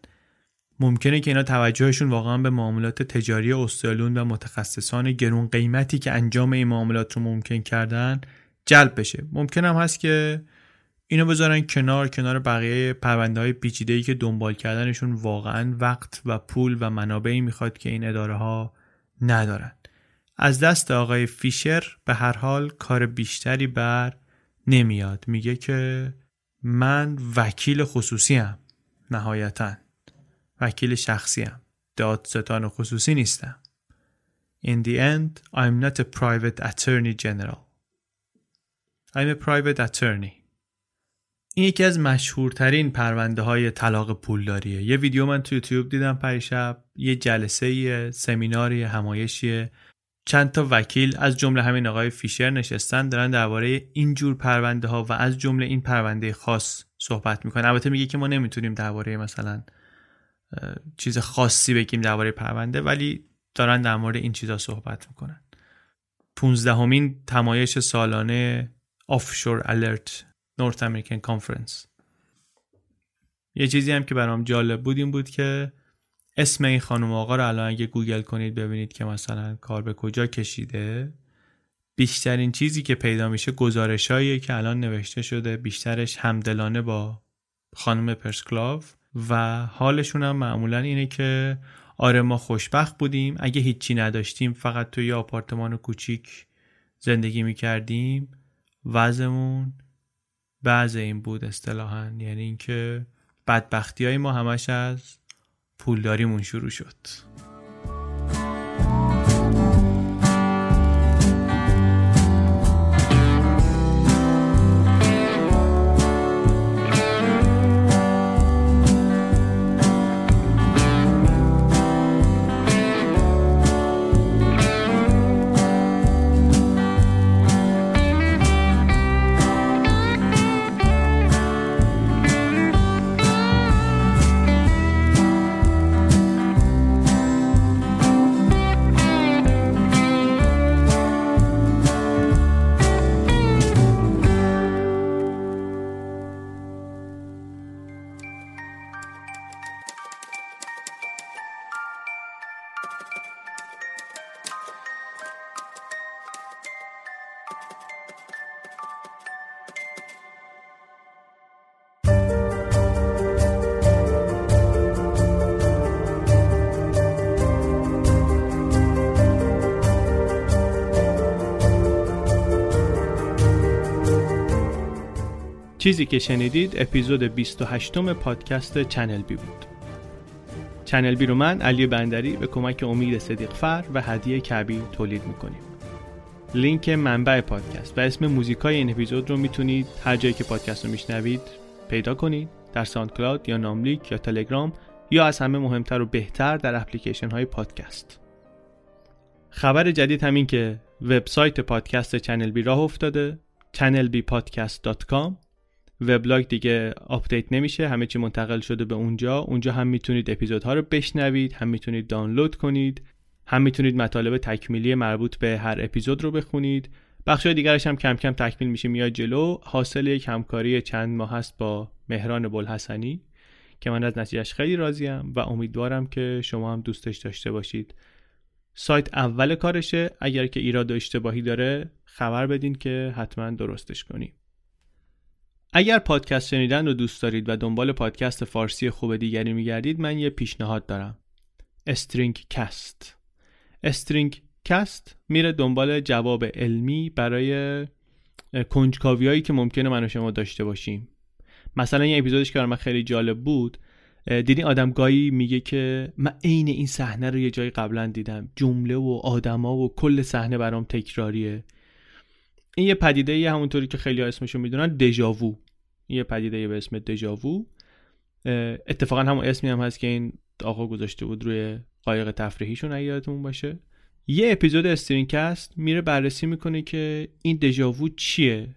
ممکنه که اینا توجهشون واقعا به معاملات تجاری استرالون و متخصصان گرون قیمتی که انجام این معاملات رو ممکن کردن جلب بشه. ممکن هم هست که اینو بذارن کنار کنار بقیه پرونده های پیچیده ای که دنبال کردنشون واقعا وقت و پول و منابعی می‌خواد که این اداره ها ندارن. از دست آقای فیشر به هر حال کار بیشتری بر نمیاد. میگه که من وکیل خصوصی هم نهایتا وکیل شخصی هم دادستان خصوصی نیستم In the end, I'm not a private attorney general. I'm a private attorney. این یکی از مشهورترین پرونده های طلاق پولداریه. یه ویدیو من تو یوتیوب دیدم پریشب یه جلسه سمیناری همایشیه چند تا وکیل از جمله همین آقای فیشر نشستن دارن درباره این جور پرونده ها و از جمله این پرونده خاص صحبت می‌کنن. البته میگه که ما نمی‌تونیم درباره مثلا چیز خاصی بگیم درباره پرونده ولی دارن در مورد این چیزا صحبت می‌کنن. 15 همین تمایش سالانه آفشور الرت نورت امریکن کانفرنس یه چیزی هم که برام جالب بود این بود که اسم این خانم آقا رو الان اگه گوگل کنید ببینید که مثلا کار به کجا کشیده. بیشترین چیزی که پیدا میشه گزارشهایی که الان نوشته شده. بیشترش همدلانه با خانم پرسکلاو و حالشون هم معمولا اینه که آره ما خوشبخت بودیم. اگه هیچی نداشتیم فقط توی آپارتمان کوچیک زندگی می‌کردیم. وضعمون بعض این بود اصطلاحا. یعنی اینکه بدبختی های ما همش از پولداریمون شروع شد. چیزی که شنیدید اپیزود 28م پادکست چنل بی بود. چنل بی رو من علی بندری به کمک امید صدیق‌فر و هدیه کبی تولید می‌کنیم. لینک منبع پادکست و اسم موزیکای این اپیزود رو می‌تونید هر جایی که پادکست رو میشنوید پیدا کنید در ساندکلاود یا ناملیک یا تلگرام یا از همه مهمتر و بهتر در اپلیکیشن های پادکست. خبر جدید همین که وبسایت پادکست چنل بی راه افتاده channelbpodcast.com وبلاگ دیگه آپدیت نمیشه همه چی منتقل شده به اونجا. اونجا هم می‌تونید اپیزودها رو بشنوید هم می‌تونید دانلود کنید هم می‌تونید مطالب تکمیلی مربوط به هر اپیزود رو بخونید. بخش دیگرش هم کم کم تکمیل میشه میاد جلو. حاصل یک همکاری چند ماه هست با مهران بلحسنی که من از نتیجهش خیلی راضیم و امیدوارم که شما هم دوستش داشته باشید. سایت اول کارشه. اگر که ایراد و اشتباهی داره خبر بدین که حتما درستش کنیم اگر پادکست شنیدن رو دوست دارید و دنبال پادکست فارسی خوب دیگری میگردید من یه پیشنهاد دارم. استرینگ کست استرینگ کست میره دنبال جواب علمی برای کنجکاوی که ممکنه من و شما داشته باشیم. مثلا یه اپیزودش که من خیلی جالب بود دیدی آدم گاهی میگه که من عین این صحنه رو یه جایی قبلا دیدم. جمله و آدما و کل صحنه برام تکراریه. این یه پدیده یه همونطوری که خیلی ها اسمشو می‌دونن دژاوو یه پدیده به اسم دژاوو اتفاقا همون اسمی هم هست که این آقا گذاشته بود روی قایق تفریحیشون اگه یادتون باشه. یه اپیزود استرینکست میره بررسی می‌کنه که این دژاوو چیه؟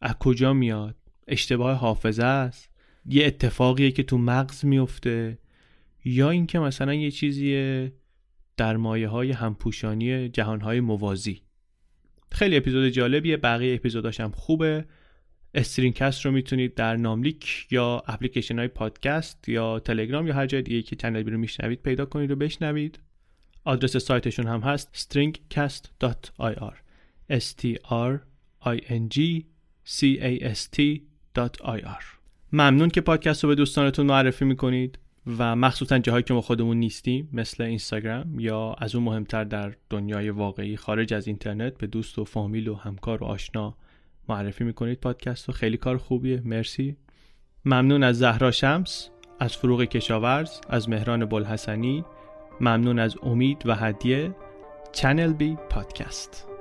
از کجا میاد؟ اشتباه حافظه است؟ یه اتفاقیه که تو مغز میفته یا اینکه مثلا یه چیزیه در مایه های همپوشانی جهان های موازی. خیلی اپیزود جالبیه بقیه اپیزوداش هم خوبه. استرینکست رو می‌تونید در ناملیک یا اپلیکیشن های پادکست یا تلگرام یا هر جای دیگه که چنل رو میشنوید پیدا کنید و بشنوید. آدرس سایتشون هم هست stringcast.ir s t r i n g c a s t.ir ممنون که پادکست رو به دوستانتون معرفی می‌کنید. و مخصوصا جاهایی که ما خودمون نیستیم مثل اینستاگرام یا از اون مهمتر در دنیای واقعی خارج از اینترنت به دوست و فامیل و همکار و آشنا معرفی می‌کنید. پادکست و خیلی کار خوبیه. مرسی. ممنون از زهرا شمس از فروغ کشاورز از مهران بلحسنی. ممنون از امید و هدیه. چنل بی پادکست